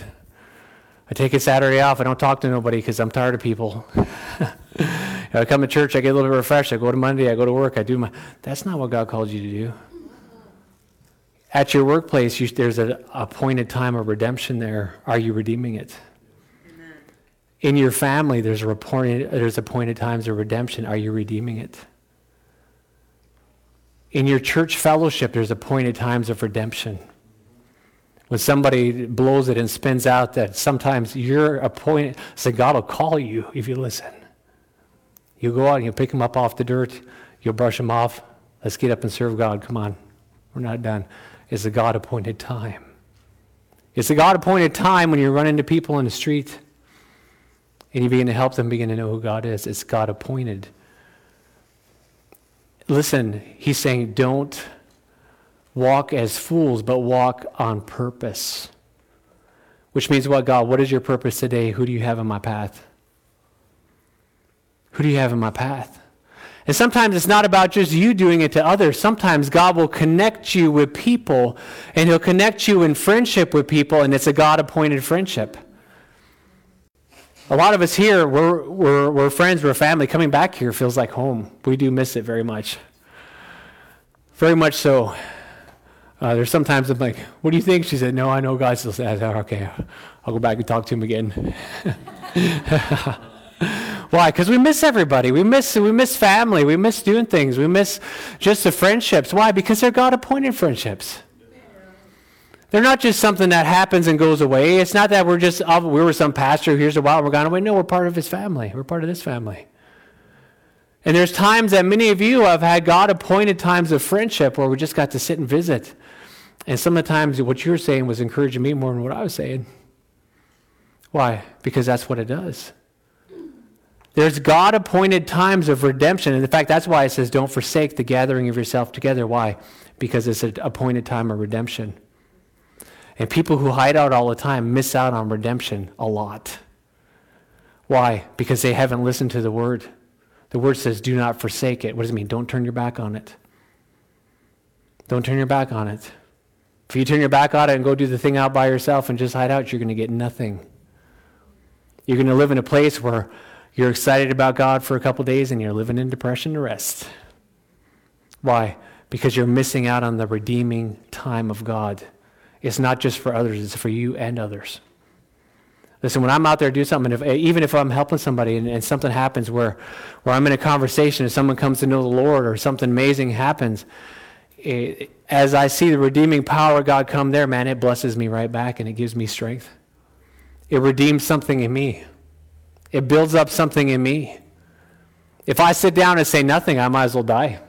I take a Saturday off. I don't talk to nobody because I'm tired of people. I come to church, I get a little bit refreshed. I go to Monday, I go to work, I do my. That's not what God called you to do. At your workplace, you, there's an appointed time of redemption there. Are you redeeming it? Amen. In your family, there's, a appointed, there's appointed times of redemption. Are you redeeming it? In your church fellowship, there's appointed times of redemption. When somebody blows it and spins out, that sometimes you're appointed, so God will call you if you listen. You go out and you pick them up off the dirt, you'll brush them off. Let's get up and serve God. Come on, we're not done is a God appointed time. It's a God appointed time when you run into people in the street and you begin to help them begin to know who God is. It's God appointed. Listen, he's saying, don't walk as fools, but walk on purpose. Which means what, God? What is your purpose today? Who do you have in my path? Who do you have in my path? And sometimes it's not about just you doing it to others. Sometimes God will connect you with people, and He'll connect you in friendship with people, and it's a God appointed friendship. A lot of us here, we're, we're, we're friends, we're family. Coming back here feels like home. We do miss it very much. Very much so. Uh, there's sometimes I'm like, what do you think? She said, no, I know God still says, okay, I'll go back and talk to him again. Why? Because we miss everybody. We miss we miss family. We miss doing things. We miss just the friendships. Why? Because they're God appointed friendships. They're not just something that happens and goes away. It's not that we're just, oh, we were some pastor here's a while, we're gone away. No, we're part of his family. We're part of this family. And there's times that many of you have had God appointed times of friendship where we just got to sit and visit. And some of the times what you were saying was encouraging me more than what I was saying. Why? Because that's what it does. There's God appointed times of redemption. And in fact, that's why it says, don't forsake the gathering of yourself together. Why? Because it's an appointed time of redemption. And people who hide out all the time miss out on redemption a lot. Why? Because they haven't listened to the word. The word says, do not forsake it. What does it mean? Don't turn your back on it. Don't turn your back on it. If you turn your back on it and go do the thing out by yourself and just hide out, you're going to get nothing. You're going to live in a place where you're excited about God for a couple days and you're living in depression the rest. Why? Because you're missing out on the redeeming time of God. It's not just for others, it's for you and others. Listen, when I'm out there doing something, if, eh, even if I'm helping somebody and, and, something happens where, where I'm in a conversation and someone comes to know the Lord or something amazing happens, it, as I see the redeeming power of God come there, man, it blesses me right back and it gives me strength. It redeems something in me. It builds up something in me. If I sit down and say nothing, I might as well die.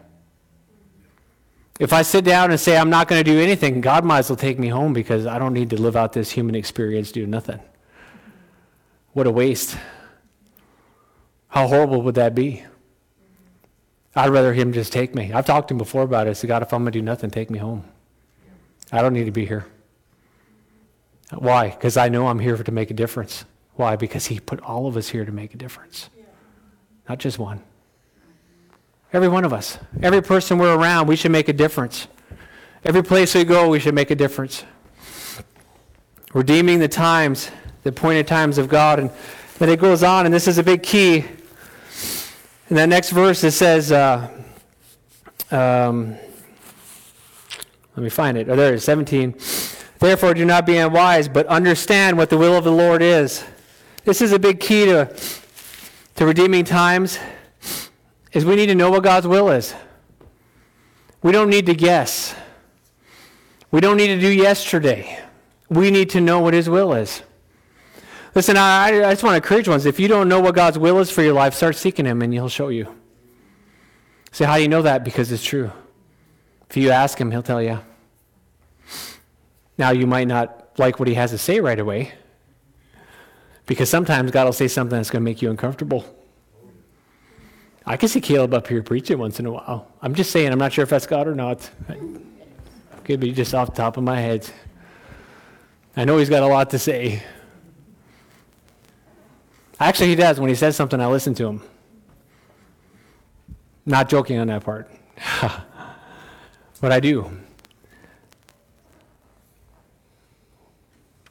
If I sit down and say I'm not going to do anything, God might as well take me home because I don't need to live out this human experience doing nothing. What a waste. How horrible would that be? I'd rather him just take me. I've talked to him before about it. I said, God, if I'm going to do nothing, take me home. I don't need to be here. Why? Because I know I'm here to make a difference. Why? Because he put all of us here to make a difference, not just one. Every one of us, every person we're around, we should make a difference. Every place we go, we should make a difference. Redeeming the times, the appointed times of God. And then it goes on, and this is a big key. In that next verse, it says, uh, um, let me find it. Oh, there it is, 17. Therefore, do not be unwise, but understand what the will of the Lord is. This is a big key to, to redeeming times, is we need to know what God's will is. We don't need to guess. We don't need to do yesterday. We need to know what His will is. Listen, I, I just want to encourage ones. If you don't know what God's will is for your life, start seeking Him and He'll show you. Say, how do you know that? Because it's true. If you ask Him, He'll tell you. Now, you might not like what He has to say right away, because sometimes God will say something that's going to make you uncomfortable. I can see Caleb up here preaching once in a while. I'm just saying, I'm not sure if that's God or not. Could be just off the top of my head. I know he's got a lot to say. Actually, he does. When he says something, I listen to him. Not joking on that part. but I do.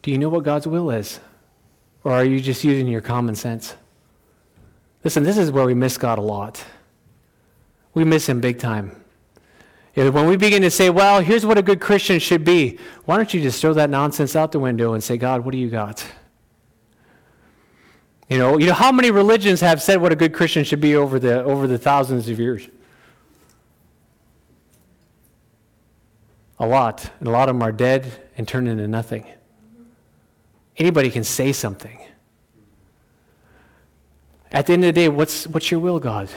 Do you know what God's will is? Or are you just using your common sense? Listen, this is where we miss God a lot. We miss Him big time. When we begin to say, well, here's what a good Christian should be, why don't you just throw that nonsense out the window and say, God, what do you got? You know, you know how many religions have said what a good Christian should be over the, over the thousands of years? A lot. And a lot of them are dead and turned into nothing. Anybody can say something. At the end of the day, what's, what's your will, God?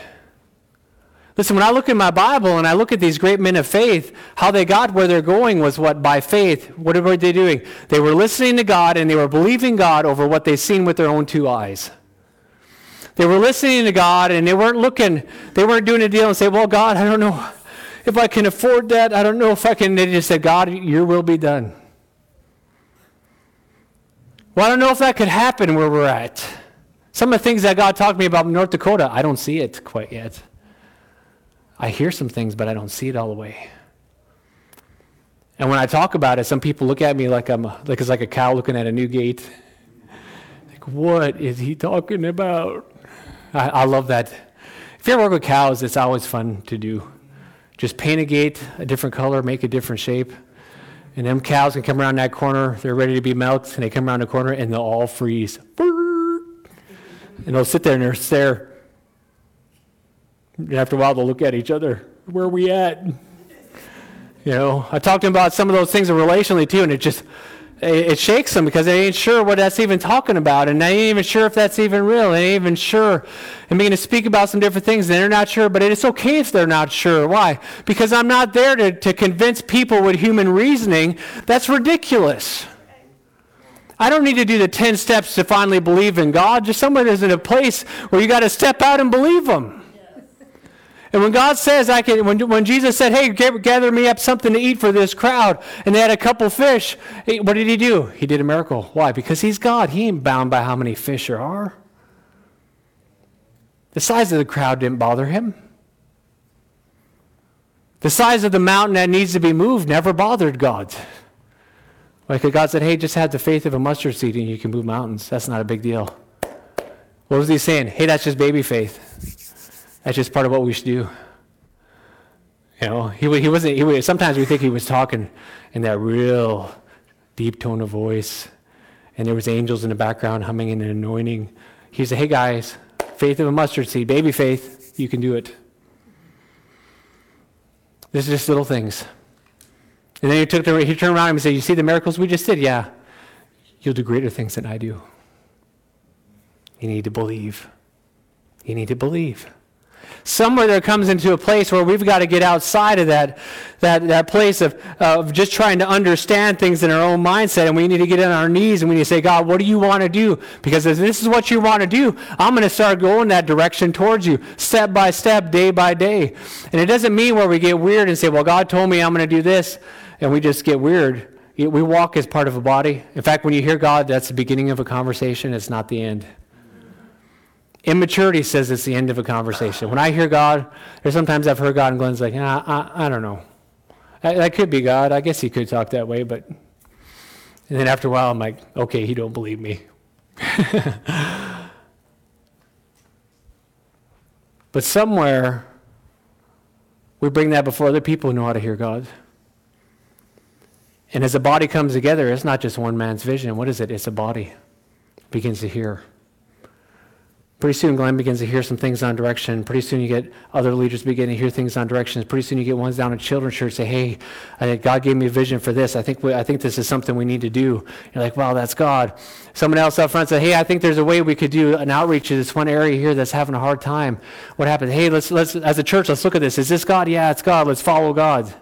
Listen, when I look at my Bible and I look at these great men of faith, how they got where they're going was what? By faith. What were they doing? They were listening to God and they were believing God over what they've seen with their own two eyes. They were listening to God and they weren't looking, they weren't doing a deal and say, well, God, I don't know if I can afford that. I don't know if I can. They just said, God, your will be done. Well, I don't know if that could happen where we're at. Some of the things that God talked to me about in North Dakota, I don't see it quite yet. I hear some things, but I don't see it all the way. And when I talk about it, some people look at me like I'm like it's like a cow looking at a new gate. Like, what is he talking about? I, I love that. If you ever work with cows, it's always fun to do. Just paint a gate a different color, make a different shape. And them cows can come around that corner, they're ready to be milked, and they come around the corner and they'll all freeze. And they'll sit there and they'll stare. And after a while, they'll look at each other. Where are we at? You know, I talked to him about some of those things relationally too, and it just it, shakes them because they ain't sure what that's even talking about, and they ain't even sure if that's even real. They ain't even sure. I'm going to speak about some different things, and they're not sure. But it's okay if they're not sure. Why? Because I'm not there to, to convince people with human reasoning. That's ridiculous. I don't need to do the 10 steps to finally believe in God. Just someone is in a place where you got to step out and believe Him. And when God says, I can, when, when Jesus said, hey, gather me up something to eat for this crowd, and they had a couple fish, what did he do? He did a miracle. Why? Because he's God. He ain't bound by how many fish there are. The size of the crowd didn't bother him. The size of the mountain that needs to be moved never bothered God. Like God said, hey, just have the faith of a mustard seed and you can move mountains. That's not a big deal. What was he saying? Hey, that's just baby faith. That's just part of what we should do. You know, he, he wasn't, he, sometimes we think he was talking in that real deep tone of voice, and there was angels in the background humming and anointing. He said, hey guys, faith of a mustard seed, baby faith, you can do it. This is just little things. And then he, took the, he turned around and said, you see the miracles we just did? Yeah. You'll do greater things than I do. You need to believe. You need to believe somewhere there comes into a place where we've got to get outside of that, that, that place of, of just trying to understand things in our own mindset. And we need to get on our knees and we need to say, God, what do you want to do? Because if this is what you want to do, I'm going to start going that direction towards you, step by step, day by day. And it doesn't mean where we get weird and say, well, God told me I'm going to do this, and we just get weird. We walk as part of a body. In fact, when you hear God, that's the beginning of a conversation, it's not the end. Immaturity says it's the end of a conversation. When I hear God, or sometimes I've heard God and Glenn's like, nah, I, I don't know. That, that could be God. I guess he could talk that way, but. And then after a while, I'm like, okay, he don't believe me. but somewhere, we bring that before other people who know how to hear God. And as a body comes together, it's not just one man's vision. What is it? It's a body begins to hear. Pretty soon, Glenn begins to hear some things on direction. Pretty soon, you get other leaders begin to hear things on directions. Pretty soon, you get ones down in children's church say, "Hey, I, God gave me a vision for this. I think we, I think this is something we need to do." You're like, "Wow, that's God." Someone else up front said, "Hey, I think there's a way we could do an outreach to this one area here that's having a hard time. What happened? Hey, let's let's as a church, let's look at this. Is this God? Yeah, it's God. Let's follow God."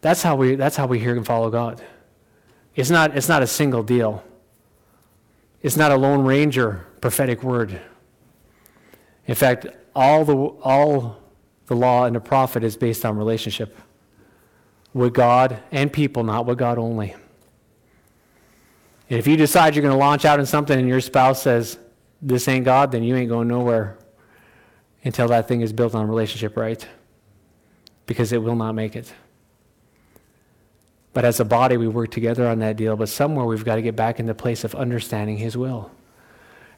That's how we that's how we hear and follow God. It's not it's not a single deal. It's not a lone ranger prophetic word. In fact, all the, all the law and the prophet is based on relationship with God and people, not with God only. And if you decide you're going to launch out in something and your spouse says, this ain't God, then you ain't going nowhere until that thing is built on relationship right. Because it will not make it. But as a body, we work together on that deal, but somewhere we've got to get back in the place of understanding His will.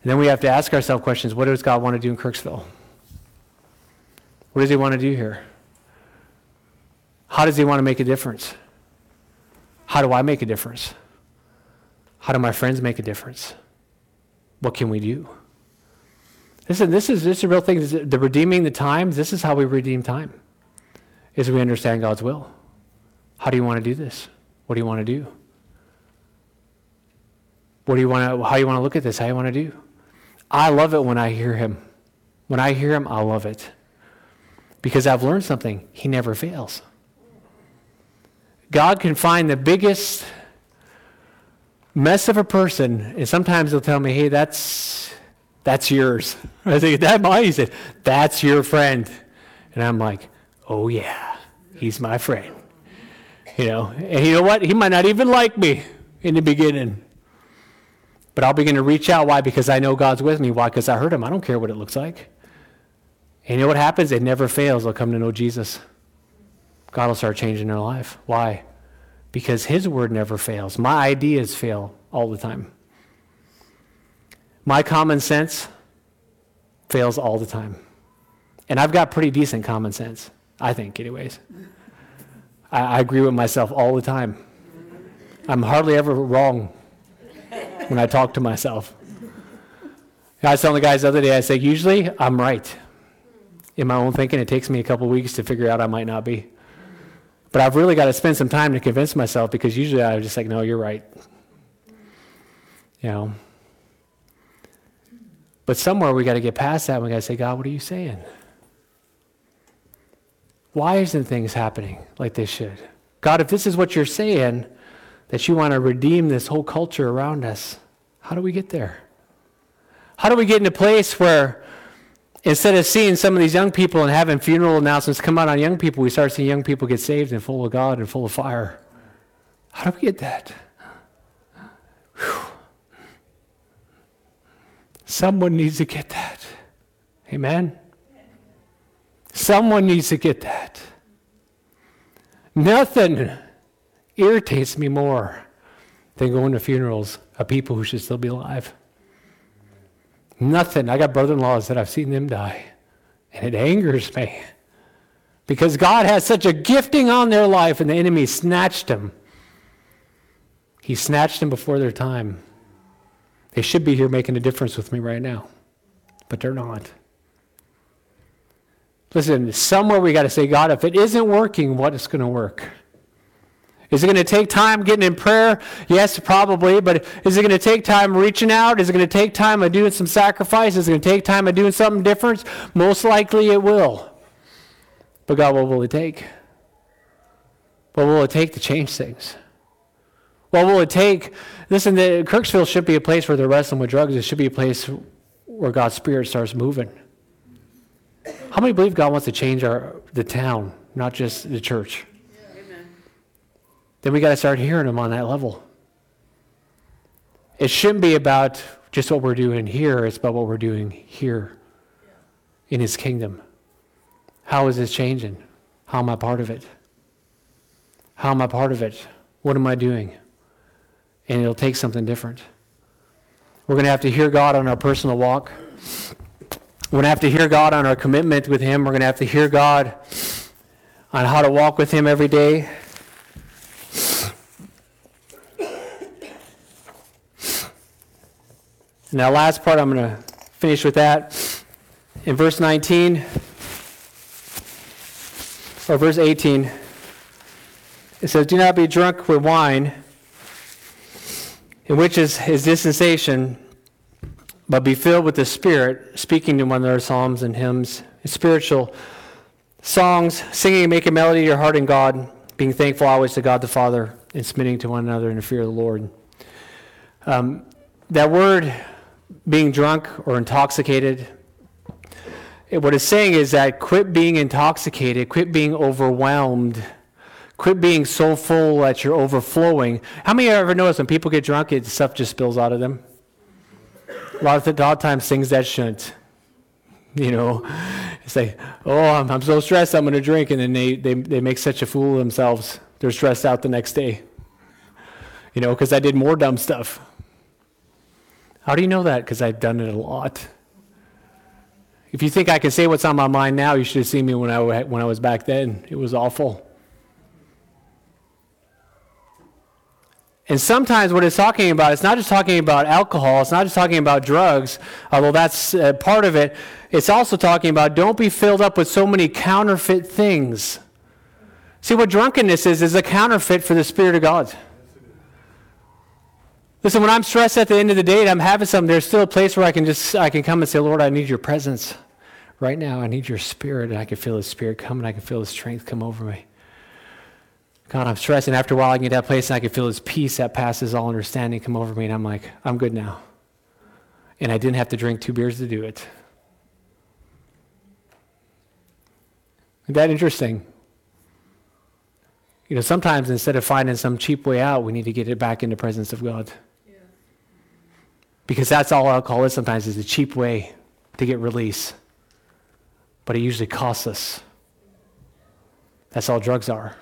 And then we have to ask ourselves questions what does God want to do in Kirksville? What does He want to do here? How does He want to make a difference? How do I make a difference? How do my friends make a difference? What can we do? Listen, this is this is a real thing. The redeeming the times. This is how we redeem time. Is we understand God's will. How do you want to do this? What do you want to do? What do you want to? How do you want to look at this? How do you want to do? I love it when I hear him. When I hear him, I love it. Because I've learned something. He never fails. God can find the biggest mess of a person, and sometimes he'll tell me, hey, that's that's yours. I think that might he said, that's your friend. And I'm like, oh yeah, he's my friend. You know, and you know what? He might not even like me in the beginning. But I'll begin to reach out. Why? Because I know God's with me. Why? Because I heard him. I don't care what it looks like. And you know what happens? It never fails. They'll come to know Jesus. God will start changing their life. Why? Because his word never fails. My ideas fail all the time. My common sense fails all the time. And I've got pretty decent common sense, I think, anyways. I, I agree with myself all the time. I'm hardly ever wrong when I talk to myself. I was telling the guys the other day, I say, usually I'm right. In my own thinking, it takes me a couple weeks to figure out I might not be. But I've really got to spend some time to convince myself because usually I'm just like, no, you're right. You know. But somewhere we got to get past that. And we got to say, God, what are you saying? Why isn't things happening like they should? God, if this is what you're saying, that you want to redeem this whole culture around us, how do we get there? How do we get in a place where instead of seeing some of these young people and having funeral announcements come out on young people, we start seeing young people get saved and full of God and full of fire? How do we get that? Whew. Someone needs to get that. Amen? Someone needs to get that. Nothing irritates me more than going to funerals of people who should still be alive. Nothing. I got brother in laws that I've seen them die, and it angers me because God has such a gifting on their life, and the enemy snatched them. He snatched them before their time. They should be here making a difference with me right now, but they're not. Listen, somewhere we got to say, God, if it isn't working, what is going to work? Is it going to take time getting in prayer? Yes, probably. But is it going to take time reaching out? Is it going to take time of doing some sacrifice? Is it going to take time of doing something different? Most likely it will. But God, what will it take? What will it take to change things? What will it take? Listen, the, Kirksville should be a place where they're wrestling with drugs. It should be a place where God's Spirit starts moving. How many believe God wants to change our the town, not just the church? Then we got to start hearing Him on that level. It shouldn't be about just what we're doing here, it's about what we're doing here in His kingdom. How is this changing? How am I part of it? How am I part of it? What am I doing? And it'll take something different. We're going to have to hear God on our personal walk. We're going to have to hear God on our commitment with Him. We're going to have to hear God on how to walk with Him every day. And that last part, I'm going to finish with that. In verse 19, or verse 18, it says, Do not be drunk with wine, in which is his dispensation, but be filled with the Spirit, speaking to one another psalms and hymns, and spiritual songs, singing and making melody to your heart in God, being thankful always to God the Father, and submitting to one another in the fear of the Lord. Um, that word, being drunk or intoxicated, what it's saying is that quit being intoxicated, quit being overwhelmed, quit being so full that you're overflowing. How many of you ever noticed when people get drunk, it, stuff just spills out of them? A lot of, the, a lot of times, things that shouldn't. You know, it's like, oh, I'm, I'm so stressed, I'm going to drink. And then they, they, they make such a fool of themselves. They're stressed out the next day. You know, because I did more dumb stuff. How do you know that? Because I've done it a lot. If you think I can say what's on my mind now, you should have seen me when I, when I was back then. It was awful. And sometimes what it's talking about, it's not just talking about alcohol, it's not just talking about drugs, although that's uh, part of it. It's also talking about don't be filled up with so many counterfeit things. See, what drunkenness is, is a counterfeit for the Spirit of God. Listen, when I'm stressed at the end of the day and I'm having something, there's still a place where I can just I can come and say, Lord, I need your presence right now. I need your spirit, and I can feel his spirit come and I can feel his strength come over me. God, I'm stressed, and after a while I get that place and I can feel his peace that passes all understanding come over me, and I'm like, I'm good now. And I didn't have to drink two beers to do it. Isn't that interesting? You know, sometimes instead of finding some cheap way out, we need to get it back in the presence of God. Because that's all alcohol is sometimes is a cheap way to get release. But it usually costs us. That's all drugs are.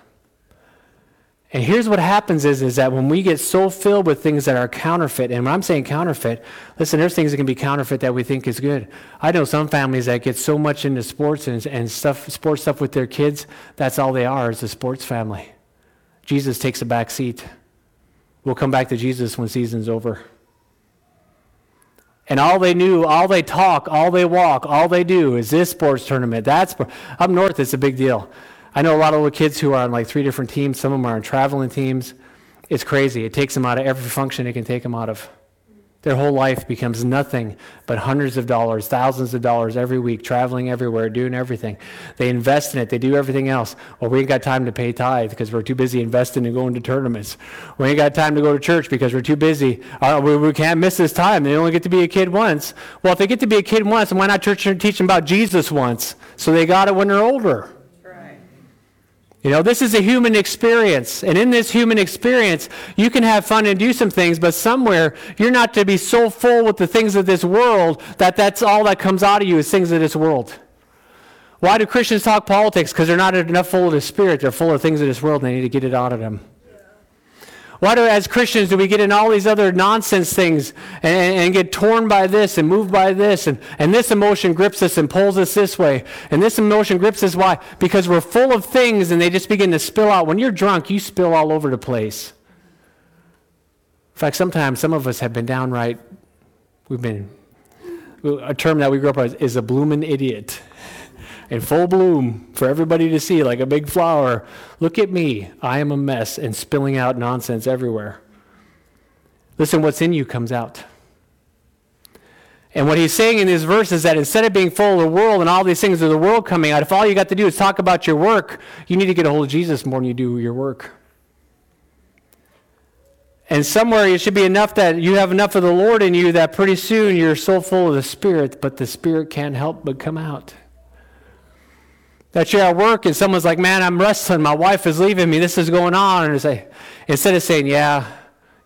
And here's what happens is, is that when we get so filled with things that are counterfeit, and when I'm saying counterfeit, listen, there's things that can be counterfeit that we think is good. I know some families that get so much into sports and, and stuff, sports stuff with their kids, that's all they are is a sports family. Jesus takes a back seat. We'll come back to Jesus when season's over. And all they knew, all they talk, all they walk, all they do is this sports tournament. That's up north. It's a big deal. I know a lot of little kids who are on like three different teams. Some of them are on traveling teams. It's crazy. It takes them out of every function it can take them out of. Their whole life becomes nothing but hundreds of dollars, thousands of dollars every week, traveling everywhere, doing everything. They invest in it, they do everything else. Well, we ain't got time to pay tithe because we're too busy investing and going to tournaments. We ain't got time to go to church because we're too busy. Uh, we, we can't miss this time. They only get to be a kid once. Well, if they get to be a kid once, why not church teach them about Jesus once? So they got it when they're older. You know, this is a human experience. And in this human experience, you can have fun and do some things, but somewhere you're not to be so full with the things of this world that that's all that comes out of you is things of this world. Why do Christians talk politics? Because they're not enough full of the Spirit. They're full of things of this world and they need to get it out of them. Why do, as Christians, do we get in all these other nonsense things and, and get torn by this and moved by this? And, and this emotion grips us and pulls us this way. And this emotion grips us. Why? Because we're full of things and they just begin to spill out. When you're drunk, you spill all over the place. In fact, sometimes some of us have been downright, we've been, a term that we grew up with is a bloomin' idiot in full bloom for everybody to see, like a big flower. Look at me. I am a mess and spilling out nonsense everywhere. Listen, what's in you comes out. And what he's saying in this verse is that instead of being full of the world and all these things of the world coming out, if all you got to do is talk about your work, you need to get a hold of Jesus more than you do your work. And somewhere it should be enough that you have enough of the Lord in you that pretty soon you're so full of the Spirit, but the Spirit can't help but come out. That you're at work and someone's like, man, I'm wrestling. My wife is leaving me. This is going on. And say, instead of saying, yeah,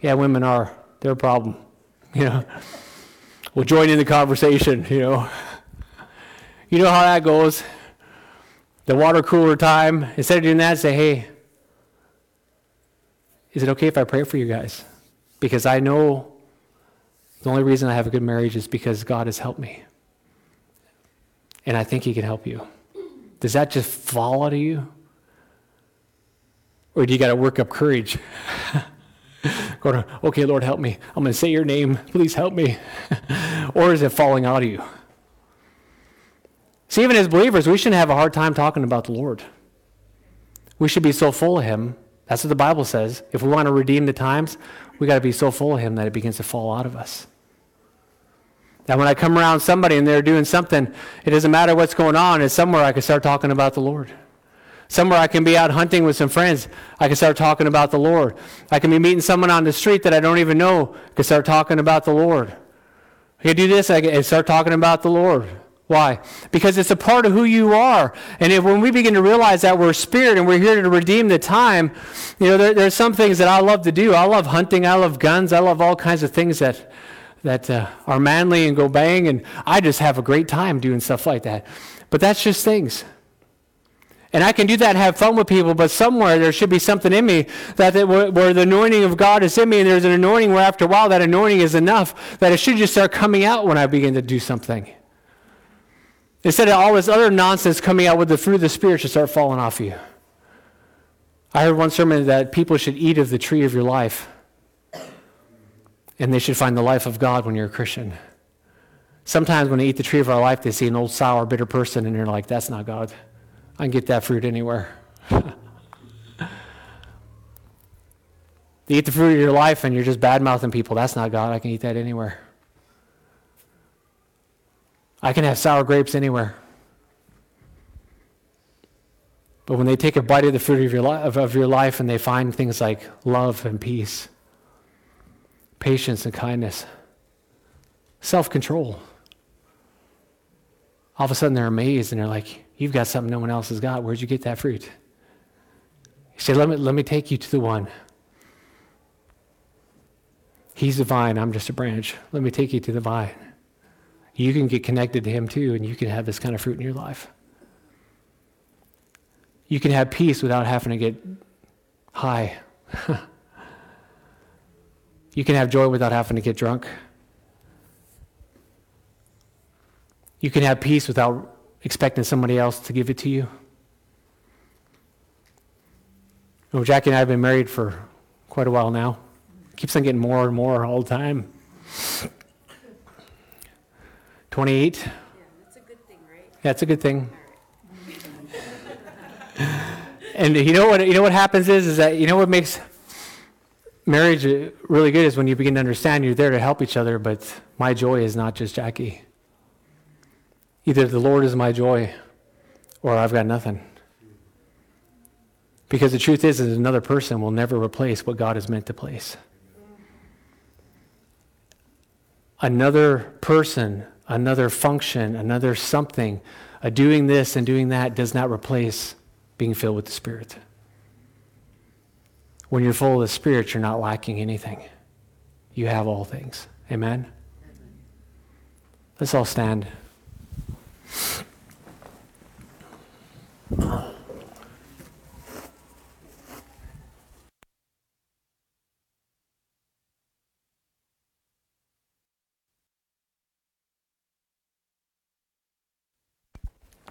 yeah, women are, they're a problem. You know, we'll join in the conversation, you know. You know how that goes. The water cooler time, instead of doing that, say, hey, is it okay if I pray for you guys? Because I know the only reason I have a good marriage is because God has helped me. And I think He can help you. Does that just fall out of you? Or do you got to work up courage? Go to, okay, Lord, help me. I'm going to say your name. Please help me. or is it falling out of you? See, even as believers, we shouldn't have a hard time talking about the Lord. We should be so full of Him. That's what the Bible says. If we want to redeem the times, we got to be so full of Him that it begins to fall out of us. That when I come around somebody and they're doing something, it doesn't matter what's going on, it's somewhere I can start talking about the Lord. Somewhere I can be out hunting with some friends, I can start talking about the Lord. I can be meeting someone on the street that I don't even know, I can start talking about the Lord. I can do this, I can start talking about the Lord. Why? Because it's a part of who you are. And if, when we begin to realize that we're spirit and we're here to redeem the time, you know, there, there's some things that I love to do. I love hunting, I love guns, I love all kinds of things that that uh, are manly and go bang, and I just have a great time doing stuff like that. But that's just things. And I can do that and have fun with people, but somewhere there should be something in me that, where, where, the anointing of God is in me, and there's an anointing where after a while that anointing is enough that it should just start coming out when I begin to do something. Instead of all this other nonsense coming out with the fruit of the Spirit should start falling off you. I heard one sermon that people should eat of the tree of your life and they should find the life of God when you're a Christian. Sometimes when they eat the tree of our life, they see an old, sour, bitter person, and they're like, that's not God. I can get that fruit anywhere. they eat the fruit of your life, and you're just bad mouthing people. That's not God. I can eat that anywhere. I can have sour grapes anywhere. But when they take a bite of the fruit of your, li- of, of your life and they find things like love and peace, patience and kindness, self control. All of a sudden they're amazed and they're like, You've got something no one else has got. Where'd you get that fruit? He said, Let me, let me take you to the one. He's the vine, I'm just a branch. Let me take you to the vine. You can get connected to him too, and you can have this kind of fruit in your life. You can have peace without having to get high. You can have joy without having to get drunk. You can have peace without expecting somebody else to give it to you. Well, Jackie and I have been married for quite a while now. Keeps on getting more and more all the time. 28. Yeah, that's a good thing, right? Yeah, it's a good thing. and you know what you know what happens is is that you know what makes marriage uh, really good is when you begin to understand you're there to help each other, but my joy is not just Jackie. Either the Lord is my joy or I've got nothing. Because the truth is, is another person will never replace what God has meant to place. Another person, another function, another something, doing this and doing that does not replace being filled with the Spirit. When you're full of the Spirit, you're not lacking anything. You have all things. Amen? Let's all stand.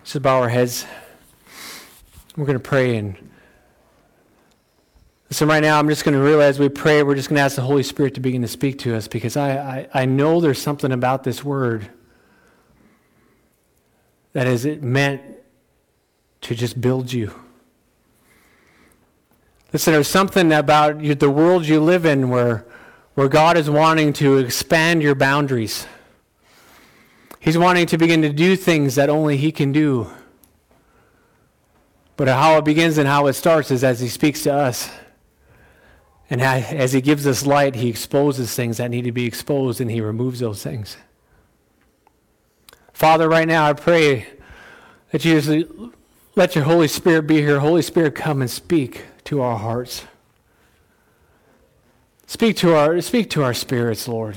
Just bow our heads. We're going to pray and so right now, I'm just going to realize we pray, we're just going to ask the Holy Spirit to begin to speak to us because I, I, I know there's something about this word that is it meant to just build you. Listen, there's something about you, the world you live in where, where God is wanting to expand your boundaries. He's wanting to begin to do things that only He can do. But how it begins and how it starts is as He speaks to us. And as he gives us light, he exposes things that need to be exposed and he removes those things. Father, right now I pray that you let your Holy Spirit be here. Holy Spirit, come and speak to our hearts. Speak to our, speak to our spirits, Lord.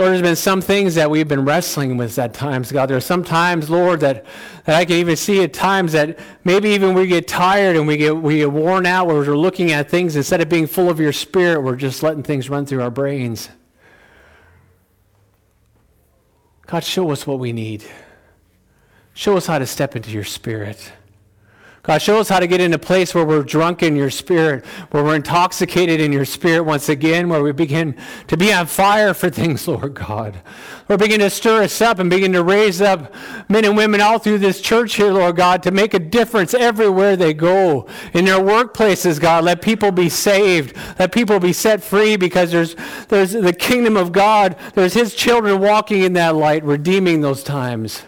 Lord, there's been some things that we've been wrestling with at times, God. There are some times, Lord, that, that I can even see at times that maybe even we get tired and we get, we get worn out where we're looking at things. Instead of being full of your spirit, we're just letting things run through our brains. God, show us what we need. Show us how to step into your spirit. God, show us how to get in a place where we're drunk in your spirit, where we're intoxicated in your spirit once again, where we begin to be on fire for things, Lord God. Lord, begin to stir us up and begin to raise up men and women all through this church here, Lord God, to make a difference everywhere they go. In their workplaces, God, let people be saved. Let people be set free because there's, there's the kingdom of God. There's his children walking in that light, redeeming those times.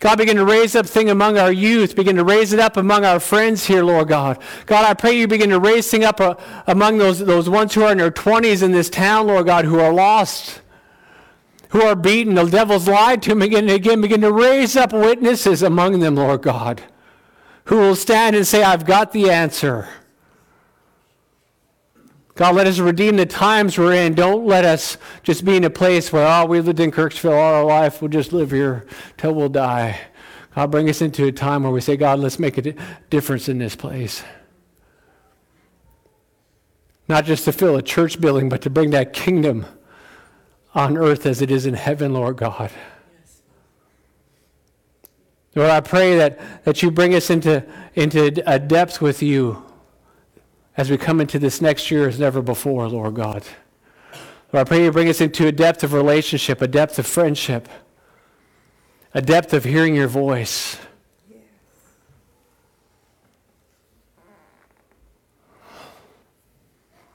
God, begin to raise up thing among our youth. Begin to raise it up among our friends here, Lord God. God, I pray you begin to raise thing up uh, among those, those ones who are in their 20s in this town, Lord God, who are lost, who are beaten. The devil's lied to them again and again. Begin to raise up witnesses among them, Lord God, who will stand and say, I've got the answer. God, let us redeem the times we're in. Don't let us just be in a place where, oh, we lived in Kirksville all our life. We'll just live here till we'll die. God, bring us into a time where we say, God, let's make a difference in this place. Not just to fill a church building, but to bring that kingdom on earth as it is in heaven, Lord God. Lord, I pray that, that you bring us into, into a depth with you as we come into this next year as never before, Lord God. Lord, I pray you bring us into a depth of relationship, a depth of friendship, a depth of hearing your voice.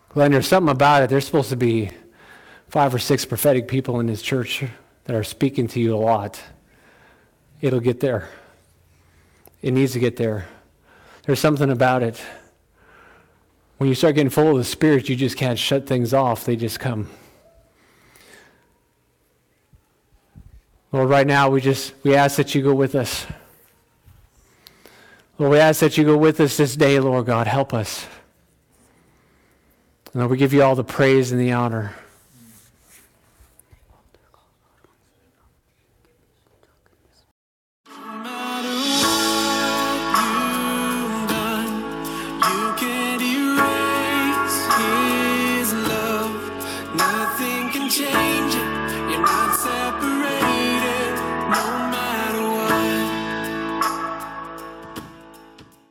Glenn, there's something about it. There's supposed to be five or six prophetic people in this church that are speaking to you a lot. It'll get there. It needs to get there. There's something about it. When you start getting full of the Spirit, you just can't shut things off, they just come. Lord, right now we just we ask that you go with us. Lord, we ask that you go with us this day, Lord God. Help us. And Lord, we give you all the praise and the honor.